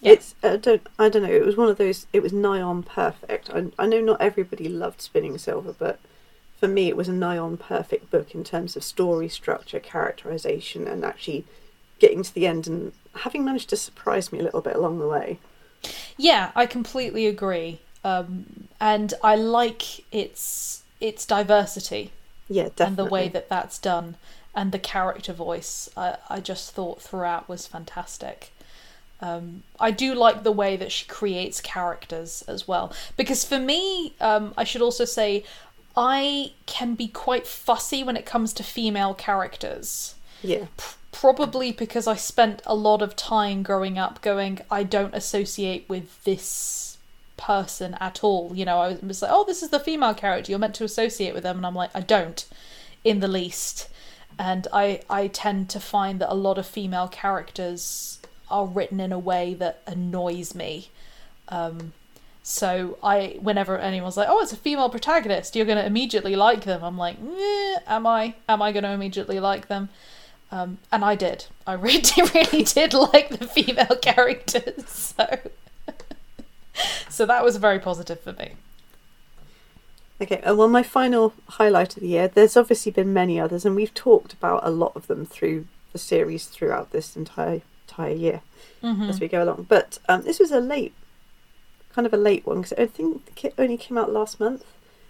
Yeah. It's I don't I don't know. It was one of those. It was nigh on perfect. I I know not everybody loved Spinning Silver, but for me it was a nigh on perfect book in terms of story structure, characterization, and actually getting to the end and having managed to surprise me a little bit along the way. Yeah, I completely agree. Um, and I like its its diversity Yeah, definitely. and the way that that's done and the character voice. I I just thought throughout was fantastic. Um, I do like the way that she creates characters as well. Because for me, um, I should also say, I can be quite fussy when it comes to female characters. yeah, probably because I spent a lot of time growing up going, I don't associate with this person at all. You know, I was like, oh, this is the female character. You're meant to associate with them, and I'm like, I don't, in the least. And I I tend to find that a lot of female characters are written in a way that annoys me. Um, so I, whenever anyone's like, "Oh, it's a female protagonist," you're going to immediately like them. I'm like, eh, "Am I? Am I going to immediately like them?" Um, and I did. I really, really did like the female characters. So, so that was very positive for me. Okay, uh, well, my final highlight of the year, there's obviously been many others, and we've talked about a lot of them through the series throughout this entire entire year Mm-hmm. as we go along. But um, this was a late, kind of a late one, because I think it only came out last month,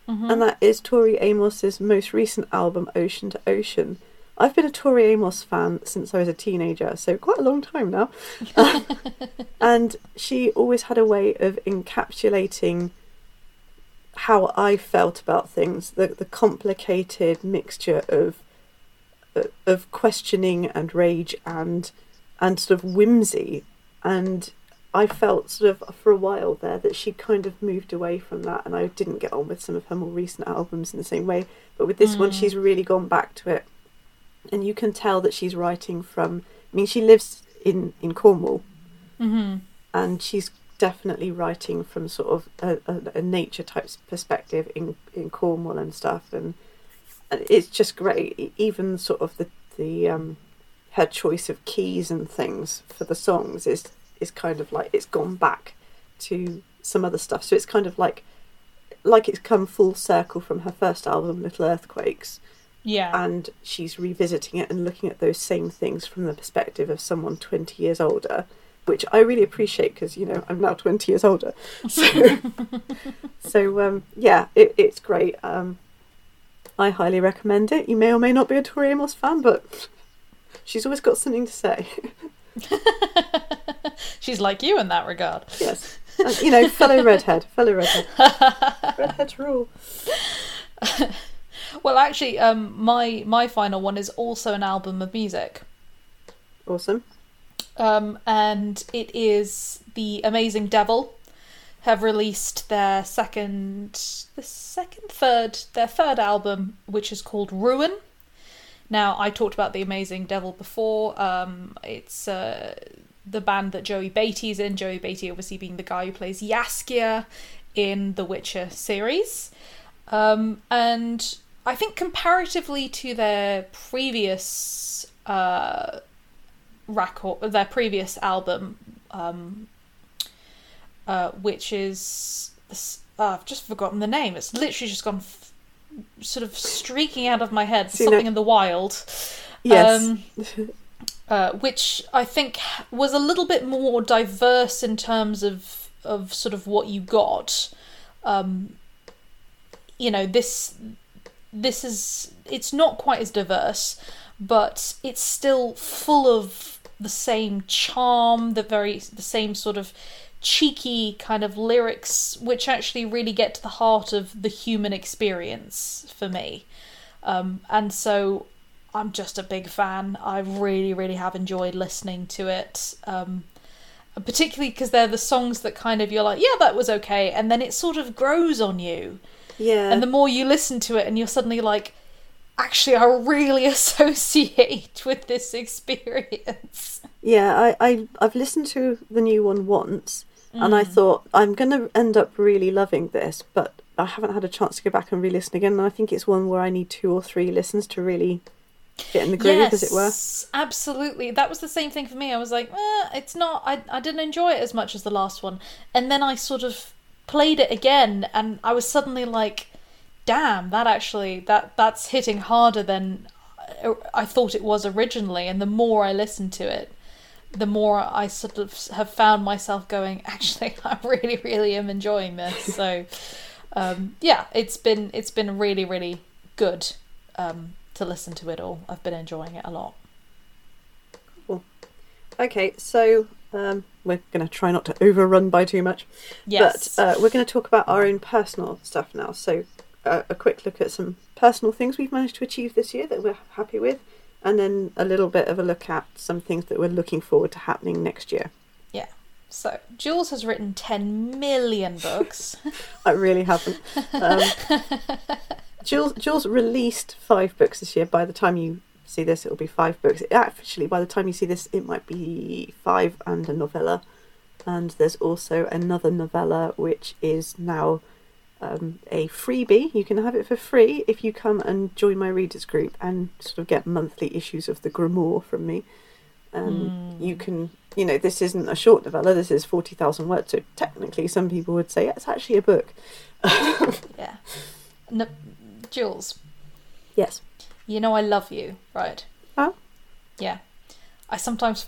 Mm-hmm. and that is Tori Amos's most recent album, Ocean to Ocean. I've been a Tori Amos fan since I was a teenager, so quite a long time now. and she always had a way of encapsulating how I felt about things, the the complicated mixture of of questioning and rage and and sort of whimsy and I felt sort of for a while there that she kind of moved away from that and I didn't get on with some of her more recent albums in the same way but with this one Mm. she's really gone back to it and you can tell that she's writing from I mean she lives in in Cornwall Mm-hmm. and she's definitely writing from sort of a, a, a nature type perspective in in Cornwall and stuff, and, and it's just great. Even sort of the the um, her choice of keys and things for the songs is is kind of like it's gone back to some other stuff. So it's kind of like like it's come full circle from her first album, Little Earthquakes, Yeah. and she's revisiting it and looking at those same things from the perspective of someone 20 years older which i really appreciate because you know i'm now 20 years older. So so um, yeah it, it's great. Um, i highly recommend it. You may or may not be a tori amos fan but she's always got something to say She's like you in that regard. yes you know fellow redhead fellow redhead redheads rule Well, actually, um, my my final one is also an album of music. awesome um, and it is the Amazing Devil have released their second, the second, third, their third album, which is called Ruin. Now, I talked about the Amazing Devil before. Um, it's uh, the band that Joey Batey's in. Joey Batey, obviously, being the guy who plays Jaskier in the Witcher series. Um, and I think comparatively to their previous uh, record, their previous album, um, uh, which is oh, I've just forgotten the name. It's literally just gone sort of streaking out of my head. See, Something no- in the wild. Yes. Um, uh, which I think was a little bit more diverse in terms of of sort of what you got. Um, you know this this is it's not quite as diverse, but it's still full of the same charm, the very the same sort of cheeky kind of lyrics, which actually really get to the heart of the human experience for me. Um, and so I'm just a big fan. I really, really have enjoyed listening to it. Um, particularly because they're the songs that kind of you're like, yeah, that was okay, and then it sort of grows on you. yeah. And the more you listen to it, and you're suddenly like, actually, I really associate with this experience. Yeah, I, I I've listened to the new one once, and Mm. I thought I'm gonna end up really loving this, but I haven't had a chance to go back and re-listen again. And I think it's one where I need two or three listens to really get in the groove, as it were. Absolutely. That was the same thing for me. I was like, eh, it's not, I, I didn't enjoy it as much as the last one. And then I sort of played it again and I was suddenly like, damn, that actually, that that's hitting harder than I thought it was originally. And the more I listened to it, the more I sort of have found myself going, actually, I really, really am enjoying this. So, um, yeah, it's been it's been really, really good um, to listen to it all. I've been enjoying it a lot. Cool. Okay, so um, we're gonna try not to overrun by too much. Yes. But uh, we're going to talk about our own personal stuff now. So, uh, a quick look at some personal things we've managed to achieve this year that we're happy with, and then a little bit of a look at some things that we're looking forward to happening next year. Yeah. So, Jules has written 10 million books. I really haven't. Um, Jules, Jules released five books this year. By the time you see this, it'll be five books. Actually, by the time you see this, it might be five and a novella. And there's also another novella which is now um, a freebie. You can have it for free if you come and join my readers group and sort of get monthly issues of the Grimoire from me. And you can, you know, this isn't a short novella. This is forty thousand words. So technically, some people would say it's actually a book. yeah. No, Jules, Yes. you know I love you, right? Huh? Yeah. I sometimes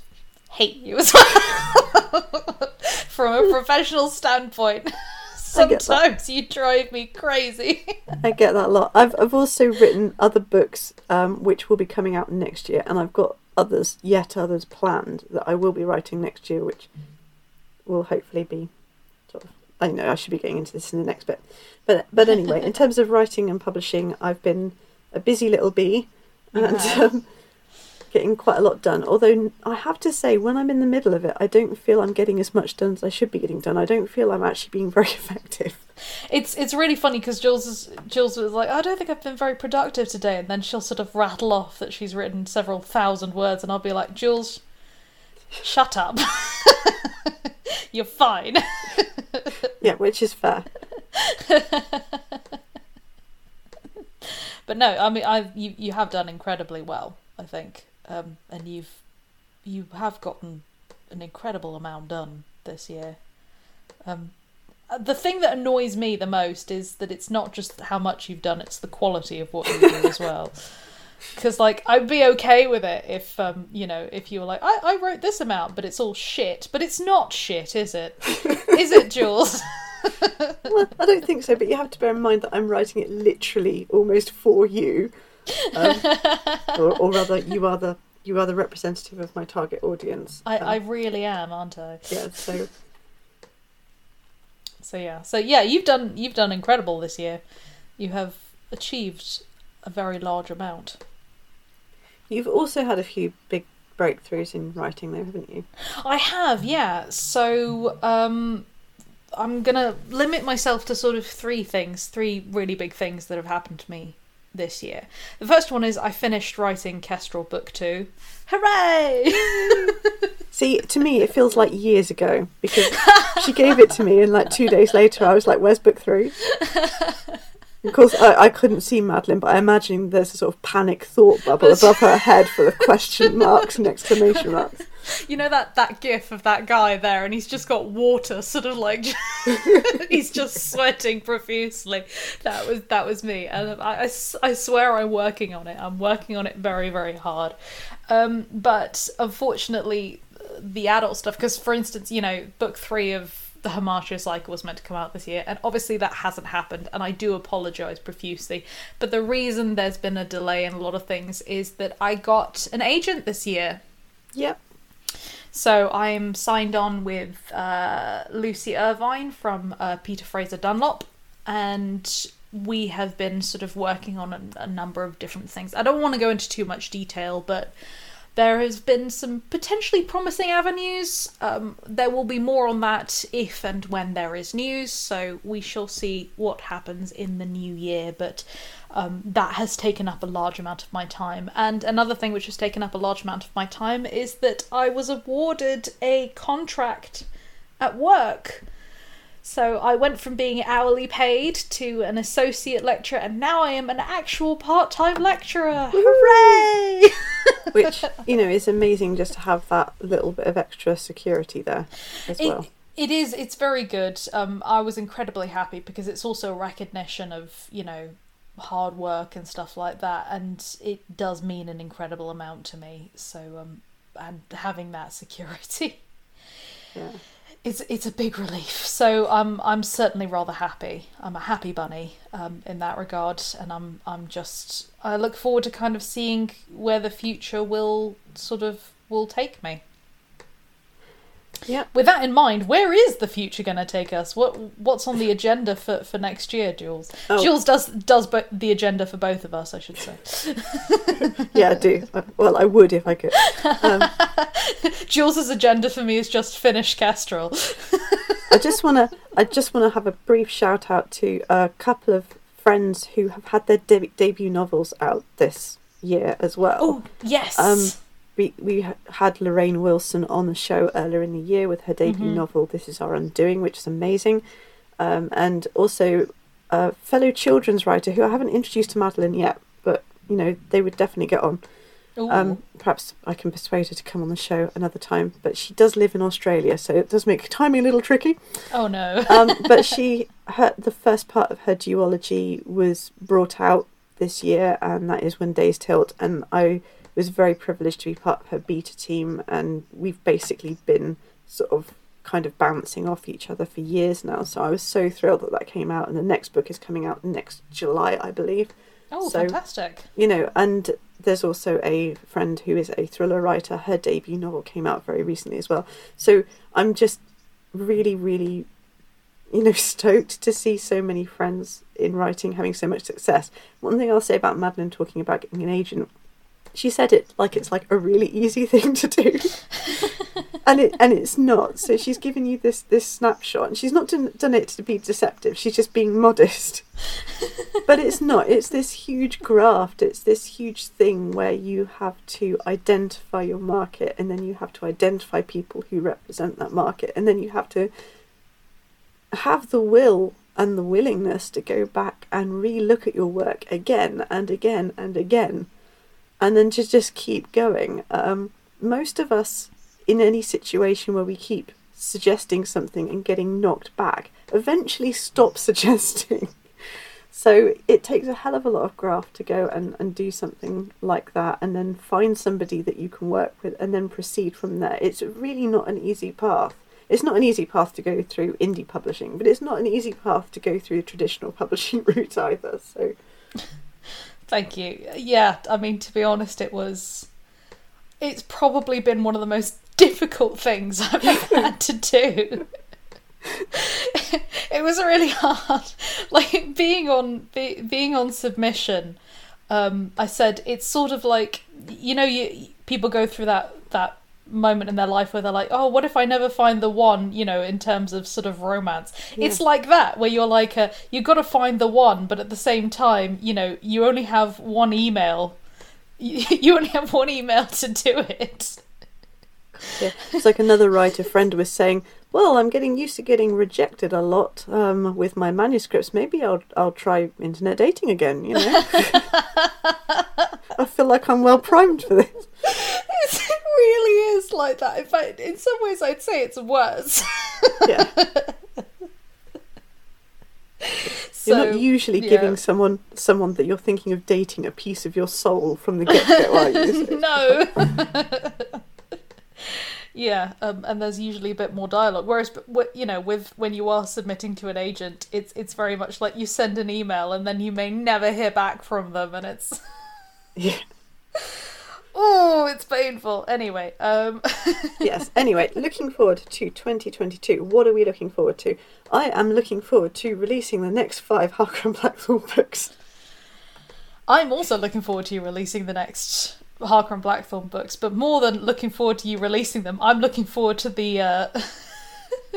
hate you as well. From a professional standpoint. I get that. Sometimes you drive me crazy. I get that a lot. I've I've also written other books um, which will be coming out next year, and I've got others, yet others planned that I will be writing next year, which will hopefully be sort of. I know I should be getting into this in the next bit, but but anyway, in terms of writing and publishing, I've been a busy little bee, and um, getting quite a lot done. Although I have to say, when I'm in the middle of it, I don't feel I'm getting as much done as I should be getting done. I don't feel I'm actually being very effective. It's it's really funny because Jules is, Jules was like, I don't think I've been very productive today, and then she'll sort of rattle off that she's written several thousand words, and I'll be like, Jules, shut up. You're fine. Yeah, which is fair. But no, I mean, I you you have done incredibly well, I think, um, and you've you have gotten an incredible amount done this year. Um, uh, the thing that annoys me the most is that it's not just how much you've done; it's the quality of what you do as well. Because like I'd be okay with it if um you know if you were like I I wrote this amount, but it's all shit. But it's not shit, is it? is it, Jules? Well, I don't think so, but you have to bear in mind that I'm writing it literally almost for you, um, or, or rather, you are the you are the representative of my target audience. I Um, I really am, aren't I? yeah. So So yeah, so yeah, you've done you've done incredible this year. You have achieved a very large amount. you've also had a few big breakthroughs in writing, though, haven't you? I have, yeah. So um, I'm gonna limit myself to sort of three things, three really big things that have happened to me this year. The first one is I finished writing Kestrel Book 2. Hooray! See, to me, it feels like years ago because she gave it to me, and like two days later, I was like, "Where's book three? Of course, I, I couldn't see Madeline, but I imagine there's a sort of panic thought bubble above her head full of question marks and exclamation marks. you know that that gif of that guy there and he's just got water sort of like he's just sweating profusely. That was that was me. And I, I, I swear i'm working on it. I'm working on it very very hard. Um, but unfortunately the adult stuff because for instance you know book three of the Hamartia cycle was meant to come out this year, and obviously that hasn't happened, and I do apologise profusely. But the reason there's been a delay in a lot of things is that I got an agent this year. Yep. So I'm signed on with uh, Lucy Irvine from uh, Peter Fraser Dunlop, and we have been sort of working on a, a number of different things. I don't want to go into too much detail, but there has been some potentially promising avenues. Um, there will be more on that if and when there is news, so we shall see what happens in the new year. But um, that has taken up a large amount of my time. And another thing which has taken up a large amount of my time is that I was awarded a contract at work. So I went from being hourly paid to an associate lecturer, and now I am an actual part time lecturer. Hooray! Which, you know, is amazing just to have that little bit of extra security there as It- well. it is. It's very good. Um, I was incredibly happy because it's also a recognition of you know hard work and stuff like that, and it does mean an incredible amount to me. So um, and having that security, Yeah. It's it's a big relief. So I'm I'm certainly rather happy. I'm a happy bunny um, in that regard, and I'm I'm just I look forward to kind of seeing where the future will sort of will take me. Yeah. With that in mind, where is the future going to take us? What what's on the agenda for, for next year, Jules? Oh. Jules does does bo- the agenda for both of us, I should say. Yeah, I do. Well, I would if I could. Um, Jules's agenda for me is just finish Kestrel. I just want to. I just want to have a brief shout out to a couple of friends who have had their de- debut novels out this year as well. Oh yes. Um, we we had Lorraine Wilson on the show earlier in the year with her debut Mhm. novel "This Is Our Undoing," which is amazing, um, and also a fellow children's writer who I haven't introduced to Madeline yet, but you know they would definitely get on. Um, perhaps I can persuade her to come on the show another time, but she does live in Australia, so it does make timing a little tricky. oh no. Um, but she, her, the first part of her duology was brought out this year, and that is When Days Tilt. And I was very privileged to be part of her beta team, and we've basically been sort of kind of bouncing off each other for years now. So I was so thrilled that that came out, and the next book is coming out next July, I believe. oh, so- fantastic. You know, and there's also a friend who is a thriller writer. Her debut novel came out very recently as well. So I'm just really, really, you know, stoked to see so many friends in writing having so much success. One thing I'll say about Madeline talking about getting an agent, she said it like it's like a really easy thing to do. and it and it's not. So she's given you this this snapshot, and she's not done, done it to be deceptive. She's just being modest. but it's not. It's this huge graft. It's this huge thing where you have to identify your market, and then you have to identify people who represent that market, and then you have to have the will and the willingness to go back and re-look at your work again and again and again, and then just just keep going. Um, most of us, in any situation where we keep suggesting something and getting knocked back, eventually stop suggesting. So it takes a hell of a lot of graft to go and, and do something like that and then find somebody that you can work with and then proceed from there. It's really not an easy path. It's not an easy path to go through indie publishing, but it's not an easy path to go through the traditional publishing route either. So Thank you. Yeah, I mean to be honest, it was. It's probably been one of the most difficult things I've ever had to do. it was really hard. Like being on be, being on submission. Um, I said it's sort of like you know you people go through that that moment in their life where they're like, oh, what if I never find the one, you know, in terms of sort of romance. It's like that, where you're like, uh, you've got to find the one, but at the same time, you know, you only have one email. You only have one email to do it. Yeah. It's like another writer friend was saying, well, I'm getting used to getting rejected a lot um, with my manuscripts. Maybe I'll I'll try internet dating again. You know, I feel like I'm well primed for this. Really is like that. In fact, in some ways, I'd say it's worse. Yeah, so, you're not usually yeah. giving someone someone that you're thinking of dating a piece of your soul from the get go, are you? No. yeah, um, and there's usually a bit more dialogue. Whereas, you know, with when you are submitting to an agent, it's it's very much like you send an email and then you may never hear back from them, and it's yeah. Oh, it's painful. Anyway, um, yes. Anyway, looking forward to 2022. What are we looking forward to? I am looking forward to releasing the next five Harker and Blackthorne books. I'm also looking forward to you releasing the next Harker and Blackthorn books, but more than looking forward to you releasing them, I'm looking forward to the uh,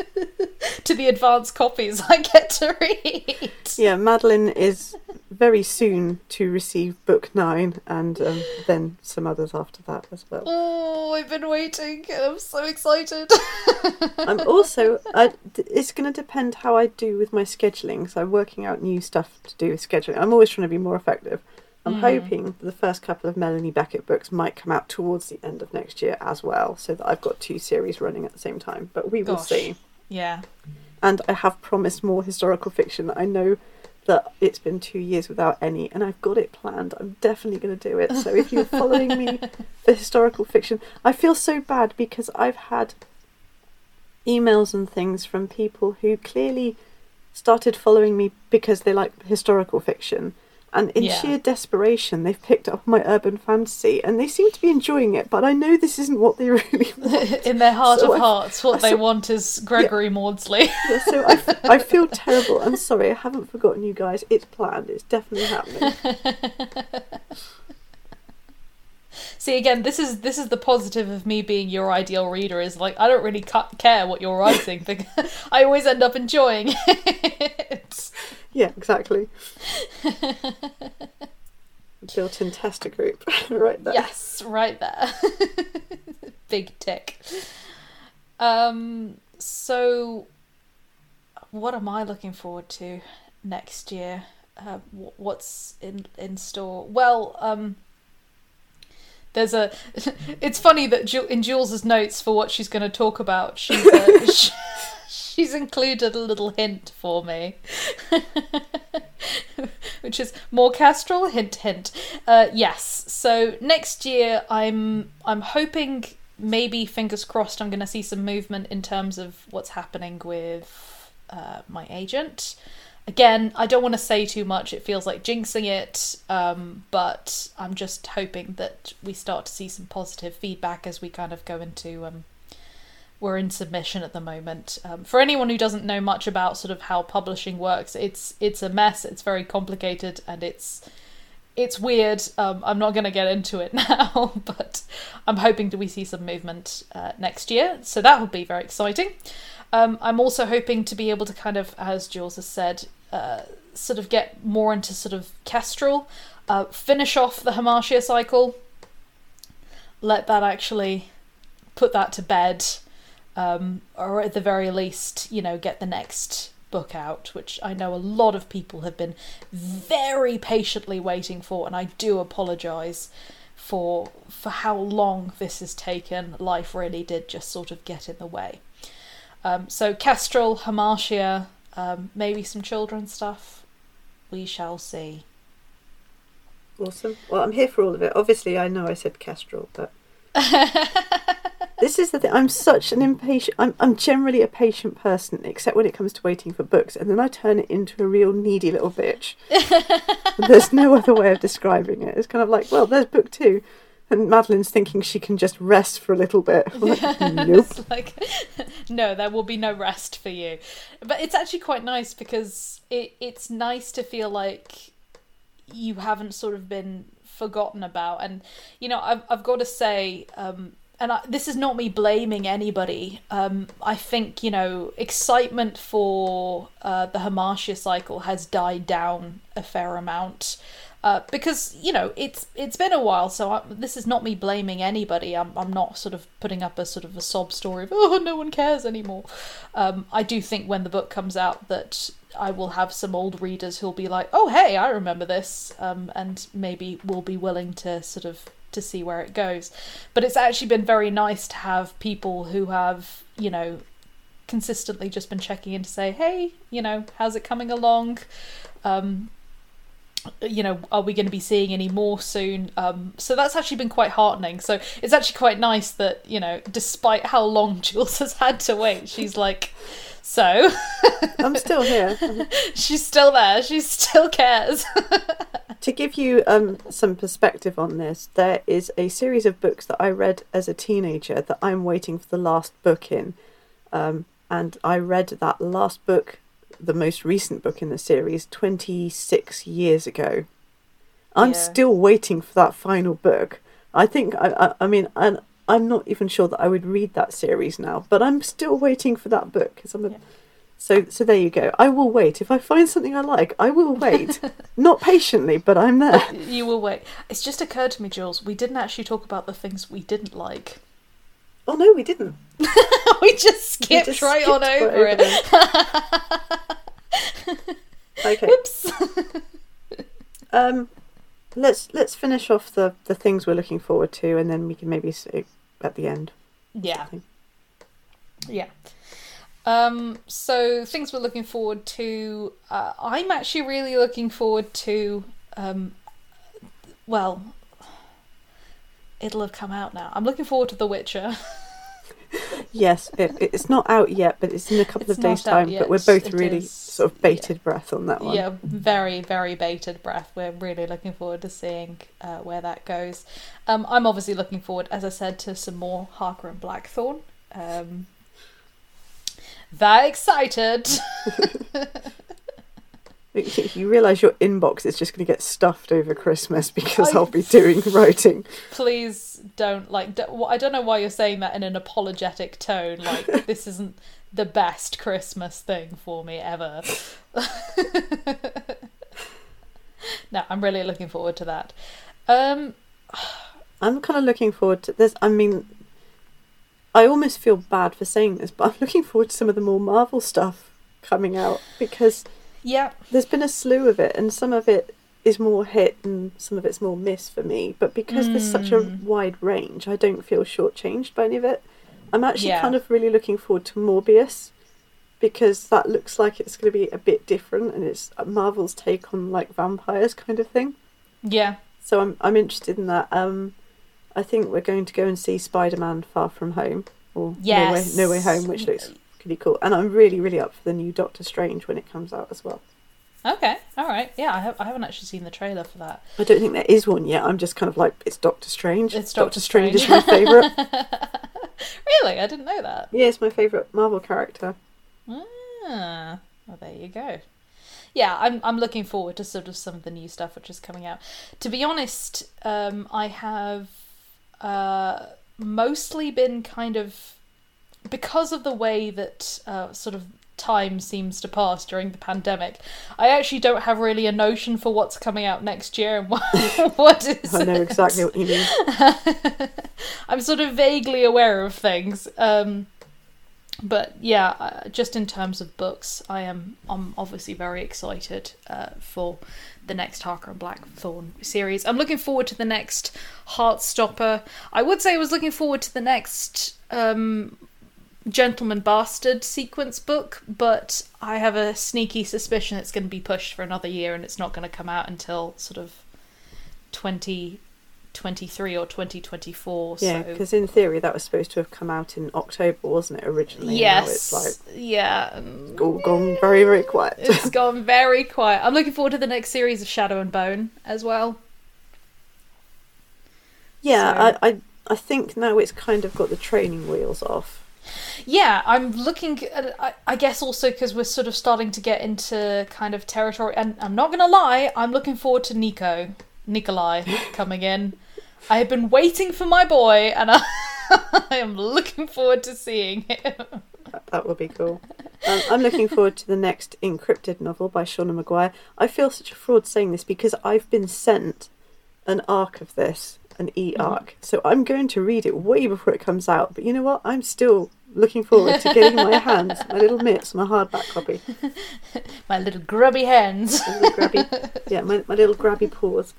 to the advanced copies I get to read. Yeah, Madeline is very soon to receive book nine, and um, then some others after that as well. Oh, I've been waiting. and I'm so excited. I'm also. I, it's going to depend how I do with my scheduling. So I'm working out new stuff to do with scheduling. I'm always trying to be more effective. I'm hoping the first couple of Melanie Beckett books might come out towards the end of next year as well, so that I've got two series running at the same time. But we will Gosh. see. Yeah. And I have promised more historical fiction. I know that it's been two years without any, and I've got it planned. I'm definitely going to do it. So if you're following me for historical fiction, I feel so bad because I've had emails and things from people who clearly started following me because they like historical fiction. And in Yeah. sheer desperation, they've picked up my urban fantasy, and they seem to be enjoying it. But I know this isn't what they really want. In their heart So of I- hearts, what they so- want is Gregory Maudsley. Yeah, so I feel terrible. I'm sorry, I haven't forgotten you guys. It's planned. It's definitely happening. See again, this is this is the positive of me being your ideal reader. Is like I don't really cu- care what you're writing because I always end up enjoying it. Yeah, exactly. Built-in tester group, right there. Yes, right there. Big tick. Um. So, what am I looking forward to next year? Uh, what's in in store? Well, um. There's a. It's funny that in Jules's notes for what she's going to talk about, she's uh, sh- she's included a little hint for me, which is more Kestrel. Hint, hint. Uh, yes. So next year, I'm I'm hoping maybe fingers crossed I'm going to see some movement in terms of what's happening with uh, my agent. Again, I don't want to say too much. It feels like jinxing it, um, but I'm just hoping that we start to see some positive feedback as we kind of go into. Um, we're in submission at the moment. Um, for anyone who doesn't know much about sort of how publishing works, it's it's a mess. It's very complicated and it's it's weird. Um, I'm not going to get into it now, but I'm hoping that we see some movement uh, next year. So that will be very exciting. Um, I'm also hoping to be able to kind of, as Jules has said, uh, sort of get more into sort of Kestrel, uh, finish off the Hamartia cycle, let that actually put that to bed, um, or at the very least, you know, get the next book out, which I know a lot of people have been very patiently waiting for, and I do apologise for for how long this has taken. Life really did just sort of get in the way. Um, so Kestrel, Hamartia, um, maybe some children's stuff. We shall see. Awesome. Well, I'm here for all of it. Obviously, I know I said Kestrel, but this is the thing. I'm such an impatient. I'm I'm generally a patient person, except when it comes to waiting for books, and then I turn it into a real needy little bitch. there's no other way of describing it. It's kind of like, well, there's book two, and Madeline's thinking she can just rest for a little bit. Like, nope. Like, no, there will be no rest for you. But it's actually quite nice because it it's nice to feel like you haven't sort of been forgotten about. And you know, I've I've got to say, um, and I, this is not me blaming anybody. Um, I think you know excitement for uh, the Hamartia cycle has died down a fair amount. Uh, because you know it's it's been a while, so I, this is not me blaming anybody. I'm I'm not sort of putting up a sort of a sob story of oh no one cares anymore. Um, I do think when the book comes out that I will have some old readers who'll be like, oh hey, I remember this, um, and maybe will be willing to sort of to see where it goes. But it's actually been very nice to have people who have, you know, consistently just been checking in to say, hey, you know, how's it coming along? Um, you know, are we going to be seeing any more soon? Um, so that's actually been quite heartening. So it's actually quite nice that, you know, despite how long Jules has had to wait, she's like, so. I'm still here. she's still there. She still cares. to give you um, some perspective on this, there is a series of books that I read as a teenager that I'm waiting for the last book in. Um, and I read that last book, the most recent book in the series, 26 years ago. I'm Yeah. still waiting for that final book. I think, I, I, I mean, I, I'm not even sure that I would read that series now, but I'm still waiting for that book. 'cause I'm a, Yeah. So, so there you go. I will wait. If I find something I like, I will wait. Not patiently, but I'm there. you will wait. It's just occurred to me, Jules, we didn't actually talk about the things we didn't like. Oh no, we didn't. we just We skipped just right skipped on right over it. Okay. Oops. Um, let's let's finish off the the things we're looking forward to, and then we can maybe say at the end. Yeah. something. Yeah. Um, so things we're looking forward to. Uh, I'm actually really looking forward to. Um, well, it'll have come out now. I'm looking forward to The Witcher. Yes, it, it's not out yet, but it's in a couple It's of days' time. yet, But we're both it really is. sort of bated breath on that one. Yeah, very, very bated breath. We're really looking forward to seeing uh, where that goes. Um, I'm obviously looking forward, as I said, to some more Harker and Blackthorn. Um, very excited. You realise your inbox is just going to get stuffed over Christmas because I- I'll be doing writing. Please don't like. I don't know why you're saying that in an apologetic tone. Like this isn't the best Christmas thing for me ever. no, I'm really looking forward to that. Um, I'm kind of looking forward to this. I mean, I almost feel bad for saying this, but I'm looking forward to some of the more Marvel stuff coming out because yeah, there's been a slew of it, and some of it is more hit and some of it's more miss for me. But because there's such a Mm. wide range, I don't feel shortchanged by any of it. I'm actually Yeah. kind of really looking forward to Morbius because that looks like it's going to be a bit different, and it's Marvel's take on like vampires kind of thing. yeah. So I'm I'm interested in that. Um, I think we're going to go and see Spider-Man: Far From Home or Yes. No Way No Way Home, which looks pretty cool. And I'm really really up for the new Doctor Strange when it comes out as well. Okay, all right. Yeah, I, have, I haven't actually seen the trailer for that. I don't think there is one yet. I'm just kind of like it's Doctor Strange. It's Doctor Doctor Strange is my favourite. really, I didn't know that. yeah, it's my favourite Marvel character. Ah, well, there you go. Yeah, I'm I'm looking forward to sort of some of the new stuff which is coming out. To be honest, um, I have uh, mostly been kind of because of the way that uh, sort of time seems to pass during the pandemic. I actually don't have really a notion for what's coming out next year and what what is. I know it. exactly what you mean. I'm sort of vaguely aware of things. Um, but yeah, uh, just in terms of books, I am I'm obviously very excited uh, for the next Harker and Blackthorn series. I'm looking forward to the next Heartstopper. I would say I was looking forward to the next um, Gentleman Bastard sequence book, but I have a sneaky suspicion it's going to be pushed for another year and it's not going to come out until sort of 2023 or 2024. Yeah, so because in theory that was supposed to have come out in October, wasn't it originally? Yes, it's like yeah. um, all gone very very quiet. It's gone very quiet. I'm looking forward to the next series of Shadow and Bone as well. yeah, So- I, I I think now it's kind of got the training wheels off. Yeah, I'm looking. At, I, I guess also because we're sort of starting to get into kind of territory, and I'm not gonna lie, I'm looking forward to Nico, Nikolai coming in. I have been waiting for my boy, and I, I am looking forward to seeing him. That, that will be cool. Um, I'm looking forward to the next InCryptid novel by Seanan McGuire. I feel such a fraud saying this because I've been sent an arc of this, an e arc. So I'm going to read it way before it comes out. But you know what? I'm still looking forward to getting my hands, my little mitts, my hardback copy. My little grubby hands, little grabby, yeah, my, my little grabby paws.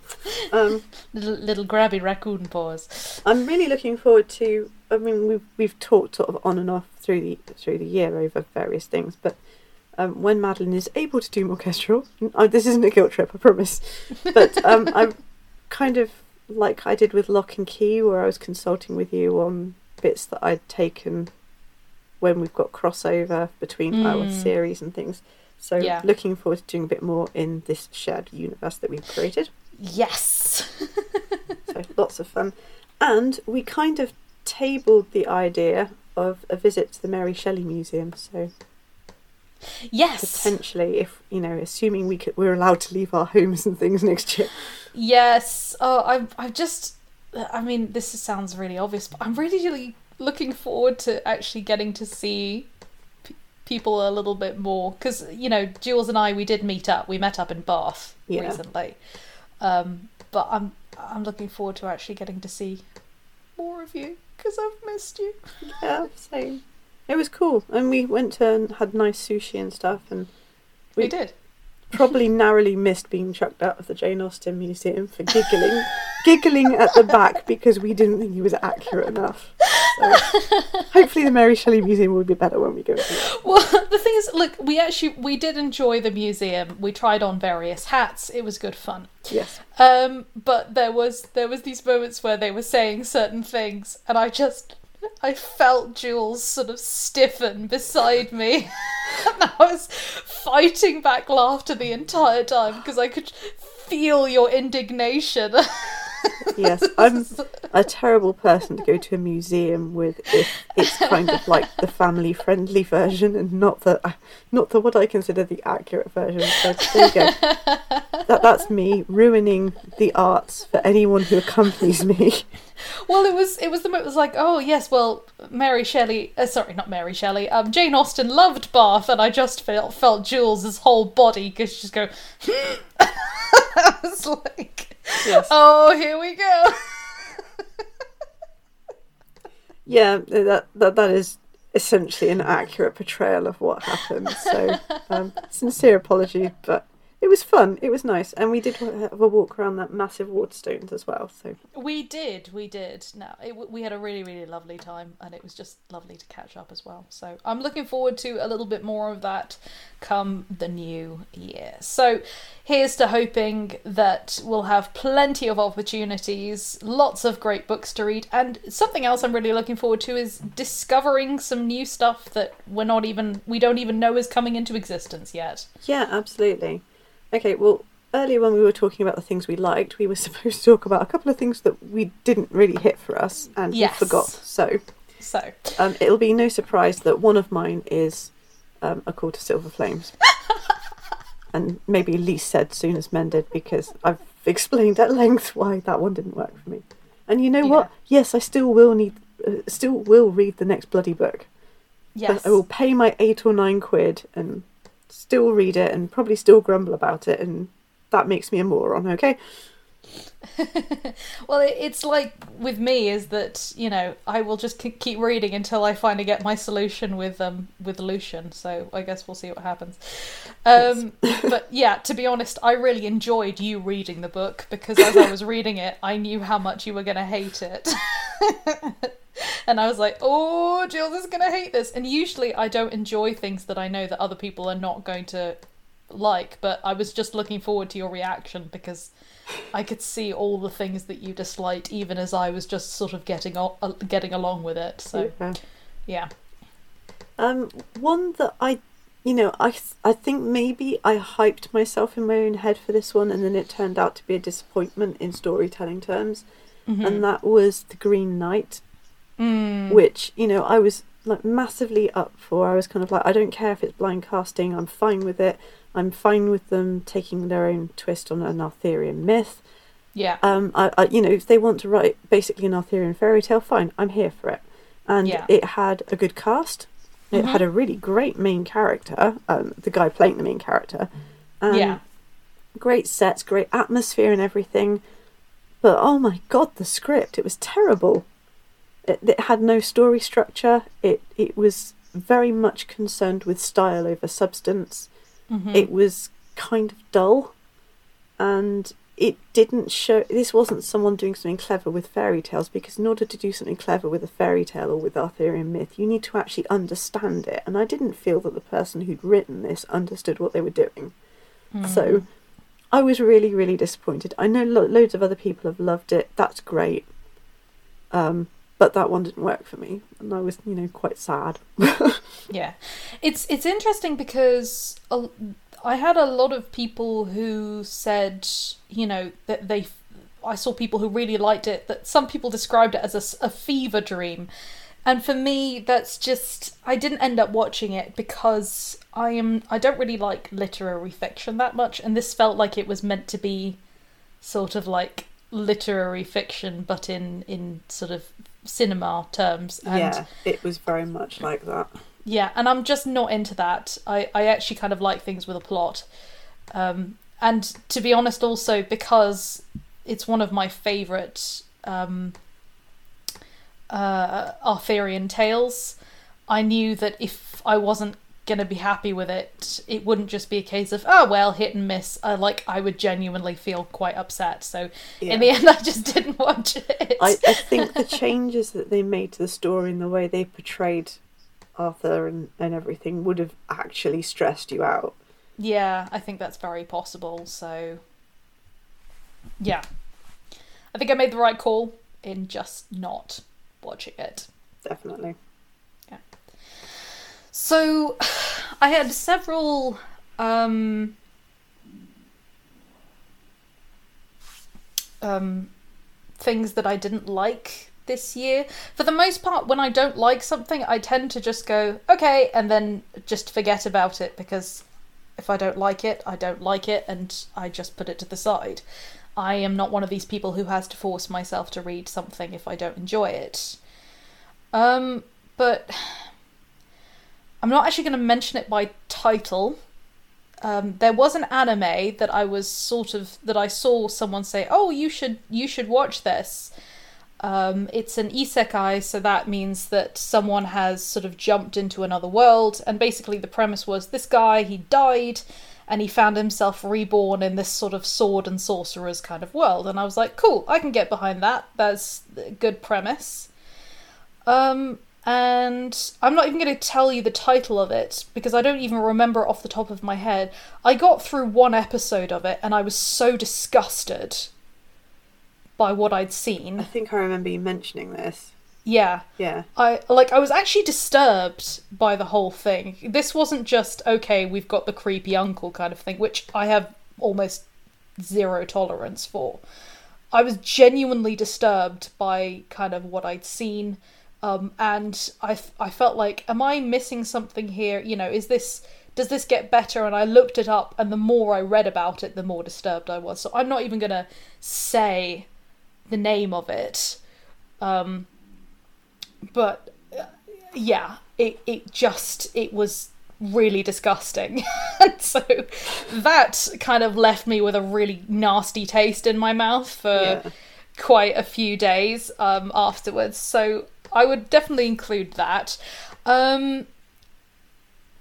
Um, little, little grabby raccoon paws. I'm really looking forward to. I mean, we've we've talked sort of on and off through the through the year over various things, but um, when Madeline is able to do more Kestrel, uh, this isn't a guilt trip, I promise. But um, I kind of like I did with Lock and Key, where I was consulting with you on bits that I'd taken when we've got crossover between our Mm. series and things. So Yeah. looking forward to doing a bit more in this shared universe that we've created. Yes. So lots of fun. And we kind of tabled the idea of a visit to the Mary Shelley Museum. So Yes. potentially, if you know, assuming we could, we're allowed to leave our homes and things next year. Yes. Oh, I've I've just. I mean, this sounds really obvious, but I'm really, really looking forward to actually getting to see p- people a little bit more because you know, Jules and I we did meet up. We met up in Bath Yeah. recently, um, but I'm I'm looking forward to actually getting to see more of you because I've missed you. Yeah, same. It was cool, and we went to and had nice sushi and stuff, and We, We- did. probably narrowly missed being chucked out of the Jane Austen Museum for giggling, giggling at the back because we didn't think he was accurate enough. So hopefully, the Mary Shelley Museum will be better when we go. Well, the thing is, look, we actually we did enjoy the museum. We tried on various hats. It was good fun. Yes. Um, but there was there was these moments where they were saying certain things, and I just I felt Jules sort of stiffen beside me, and I was fighting back laughter the entire time because I could feel your indignation. Yes, I'm a terrible person to go to a museum with if it's kind of like the family friendly version and not the uh, not the what I consider the accurate version. So there you go. That that's me ruining the arts for anyone who accompanies me. Well, it was it was the. It was like, oh yes, well, Mary Shelley. Uh, sorry, not Mary Shelley. Um, Jane Austen loved Bath, and I just felt felt Jules's whole body because go. I was like, Yes. oh, here we go. Yeah, that that that is essentially an accurate portrayal of what happened. So, um, sincere apology, but it was fun. It was nice, and we did have a walk around that massive Waterstones as well. So We did, we did. No, it, we had a really, really lovely time, and it was just lovely to catch up as well. So I'm looking forward to a little bit more of that come the new year. So here's to hoping that we'll have plenty of opportunities, lots of great books to read, and something else I'm really looking forward to is discovering some new stuff that we're not even, we don't even know is coming into existence yet. yeah, absolutely. Okay, well, earlier when we were talking about the things we liked, we were supposed to talk about a couple of things that we didn't really hit for us, and Yes. we forgot. So So um, it'll be no surprise that one of mine is um, A Court of Silver Flames. and maybe least said soon as mended because I've explained at length why that one didn't work for me. And you know what? Yes, I still will need, uh, still will read the next bloody book. yes. But I will pay my eight or nine quid and still read it and probably still grumble about it, and that makes me a moron. Okay? Well, it's like with me is that you know I will just keep reading until I finally get my solution with um with Lucien. So I guess we'll see what happens. Um, but yeah, to be honest, I really enjoyed you reading the book because as I was reading it, I knew how much you were going to hate it. And I was like, oh, Jill is going to hate this. And usually I don't enjoy things that I know that other people are not going to like, but I was just looking forward to your reaction because I could see all the things that you disliked, even as I was just sort of getting o- uh, getting along with it. So Yeah. yeah, Um, one that I, you know, I I think maybe I hyped myself in my own head for this one, and then it turned out to be a disappointment in storytelling terms, and that was the Green Knight, Mm. which you know I was like massively up for. I was kind of like, I don't care if it's blind casting, I'm fine with it. I'm fine with them taking their own twist on an Arthurian myth. Yeah. Um, I, I, you know, if they want to write basically an Arthurian fairy tale, fine, I'm here for it. And Yeah. it had a good cast. It Mhm. had a really great main character, um, the guy playing the main character. Um, yeah. Great sets, great atmosphere, and everything. But oh my god, the script! It was terrible. It, it had no story structure. It it was very much concerned with style over substance. Mhm. It was kind of dull, and it didn't show. This wasn't someone doing something clever with fairy tales because in order to do something clever with a fairy tale or with Arthurian myth, you need to actually understand it. And I didn't feel that the person who'd written this understood what they were doing. So I was really, really disappointed. I know lo- loads of other people have loved it. That's great. Um, but that one didn't work for me, and I was, you know, quite sad. Yeah, it's it's interesting because a- I had a lot of people who said, you know, that they. I saw people who really liked it. That some people described it as a fever dream, and for me, that's just I didn't end up watching it because I am I don't really like literary fiction that much, and this felt like it was meant to be sort of like literary fiction, but in in sort of cinema terms. And yeah, it was very much like that. yeah, and I'm just not into that. I, I actually kind of like things with a plot. Um, and to be honest, also because it's one of my favourite um, uh, Arthurian tales, I knew that if I wasn't going to be happy with it, it wouldn't just be a case of, oh, well, hit and miss. Uh, like, I would genuinely feel quite upset. So Yeah. in the end, I just didn't watch it. I, I think the changes that they made to the story and the way they portrayed Arthur and, and everything would have actually stressed you out. Yeah, I think that's very possible. So, yeah. I think I made the right call in just not watching it. Definitely. So, I had several um, um, things that I didn't like this year. For the most part, when I don't like something, I tend to just go, okay, and then just forget about it because if I don't like it, I don't like it, and I just put it to the side. I am not one of these people who has to force myself to read something if I don't enjoy it. Um, but I'm not actually going to mention it by title. Um, there was an anime that I was sort of that I saw someone say, "Oh, you should you should watch this." Um, it's an isekai, so that means that someone has sort of jumped into another world, and basically the premise was this guy he died, and he found himself reborn in this sort of sword and sorcerers kind of world, and I was like, cool, I can get behind that. That's a good premise. Um, and I'm not even going to tell you the title of it because I don't even remember it off the top of my head. I got through one episode of it and I was so disgusted by what I'd seen. I think I remember you mentioning this. Yeah. Yeah. I like I was actually disturbed by the whole thing. This wasn't just okay, we've got the creepy uncle kind of thing, which I have almost zero tolerance for. I was genuinely disturbed by kind of what I'd seen um, and I felt like am I missing something here? You know, is this does this get better? And I looked it up and the more I read about it, the more disturbed I was. So I'm not even going to say the name of it. Um, but uh, yeah, it it just it was really disgusting, and so that kind of left me with a really nasty taste in my mouth for Yeah. quite a few days um, afterwards. So I would definitely include that. Um,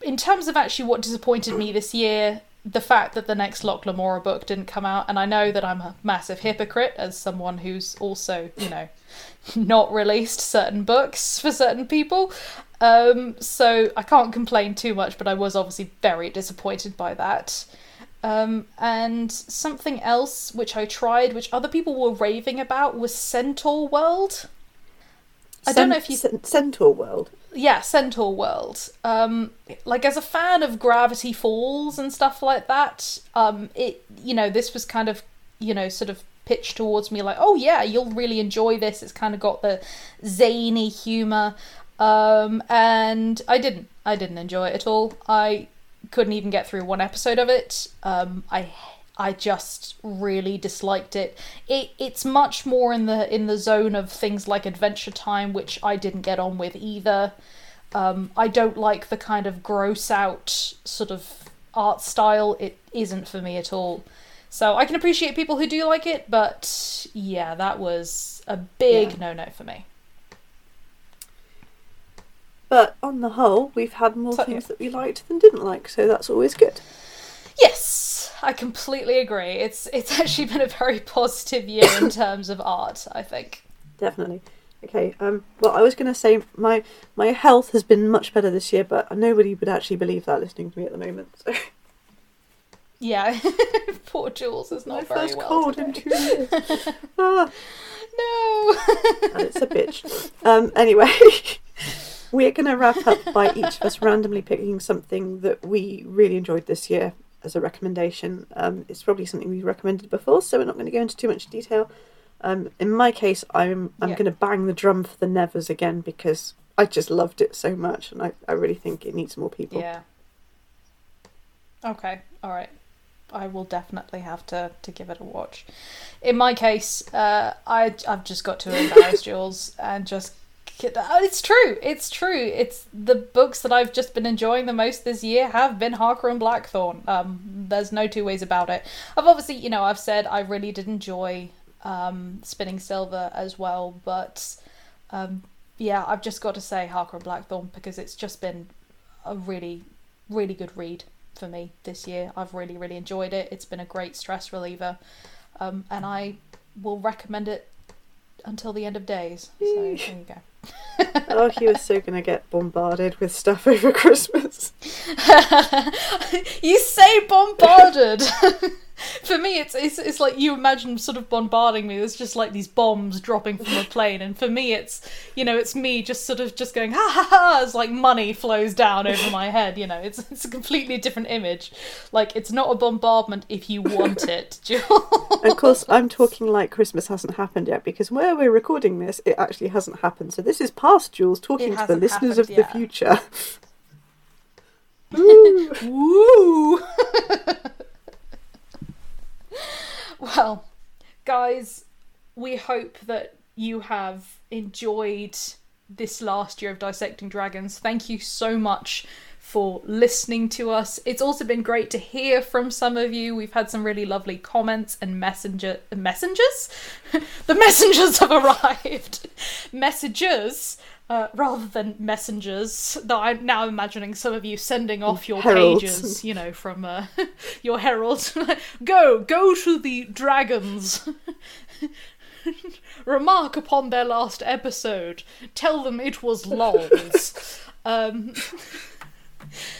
in terms of actually what disappointed me this year, the fact that the next Locke Lamora book didn't come out, and I know that I'm a massive hypocrite as someone who's also, you know, not released certain books for certain people. Um, so I can't complain too much, but I was obviously very disappointed by that. Um, and something else which I tried, which other people were raving about, was Centaur World. I don't know if you Cen- Centaur World. yeah, Centaur World. Um, like as a fan of Gravity Falls and stuff like that, um, it you know this was kind of you know sort of pitched towards me like, oh yeah, you'll really enjoy this. It's kind of got the zany humor, um, and I didn't. I didn't enjoy it at all. I couldn't even get through one episode of it. Um, I I just really disliked it. It it's much more in the in the zone of things like Adventure Time, which I didn't get on with either. Um, I don't like the kind of gross out sort of art style. It isn't for me at all. So I can appreciate people who do like it, but yeah, that was a big Yeah. no no for me. But on the whole, we've had more So- things that we liked than didn't like, so that's always good. Yes, I completely agree. It's it's actually been a very positive year in terms of art. I think. Definitely. Okay. Um. Well, I was going to say my my health has been much better this year, but nobody would actually believe that listening to me at the moment. So Yeah, poor Jules is my not very first well cold today. in two years. ah, No. and it's a bitch. Um. Anyway. We're going to wrap up by each of us randomly picking something that we really enjoyed this year as a recommendation. Um, it's probably something we've recommended before, so we're not going to go into too much detail. Um, in my case, I'm I'm Yeah. going to bang the drum for the Nevers again because I just loved it so much, and I, I really think it needs more people. Yeah. Okay. All right. I will definitely have to, to give it a watch. In my case, uh, I I've just got to embarrass Jules and just. Uh, It's true. It's true. It's the books that I've just been enjoying the most this year have been Harker and Blackthorn. Um, there's no two ways about it. I've obviously, you know, I've said I really did enjoy um, Spinning Silver as well, but um, yeah, I've just got to say Harker and Blackthorn because it's just been a really, really good read for me this year. I've really, really enjoyed it. It's been a great stress reliever, um, and I will recommend it until the end of days. So there you go. Oh, he was so going to get bombarded with stuff over Christmas. you say bombarded. For me, it's, it's it's like you imagine sort of bombarding me. There's just like these bombs dropping from a plane, and for me, it's you know, it's me just sort of just going ha ha ha as like money flows down over my head. You know, it's it's a completely different image. Like it's not a bombardment if you want it, of course, I'm talking like Christmas hasn't happened yet because where we're recording this, it actually hasn't happened. So this is past Jules talking to the listeners of yet. the future. Ooh. Woo! well, guys, we hope that you have enjoyed this last year of Dissecting Dragons. Thank you so much for listening to us. It's also been great to hear from some of you. We've had some really lovely comments and messenger messengers. the messengers have arrived. Messengers. Uh, rather than messengers, though I'm now imagining some of you sending off your Heralds. pages, you know, from uh, your heralds. go, go to the dragons. Remark upon their last episode. Tell them it was lols. um,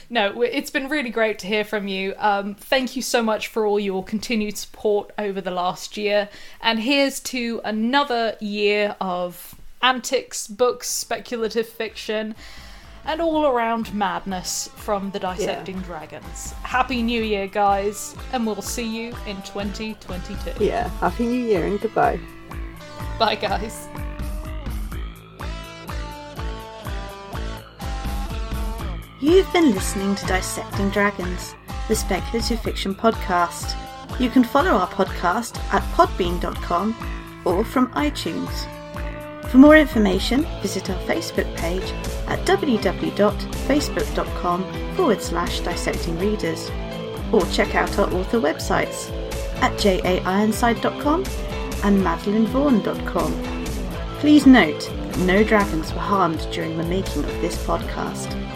no, it's been really great to hear from you. Um, thank you so much for all your continued support over the last year. And here's to another year of antics, books, speculative fiction, and all around madness from the Dissecting Dragons. Happy New Year, guys, and we'll see you in 2022. Yeah, Happy New Year and goodbye. Bye, guys. You've been listening to Dissecting Dragons, the speculative fiction podcast. You can follow our podcast at podbean.com or from iTunes. For more information, visit our Facebook page at www.facebook.com forward slash dissecting readers or check out our author websites at jaironside.com and madelinevaughn.com. Please note that no dragons were harmed during the making of this podcast.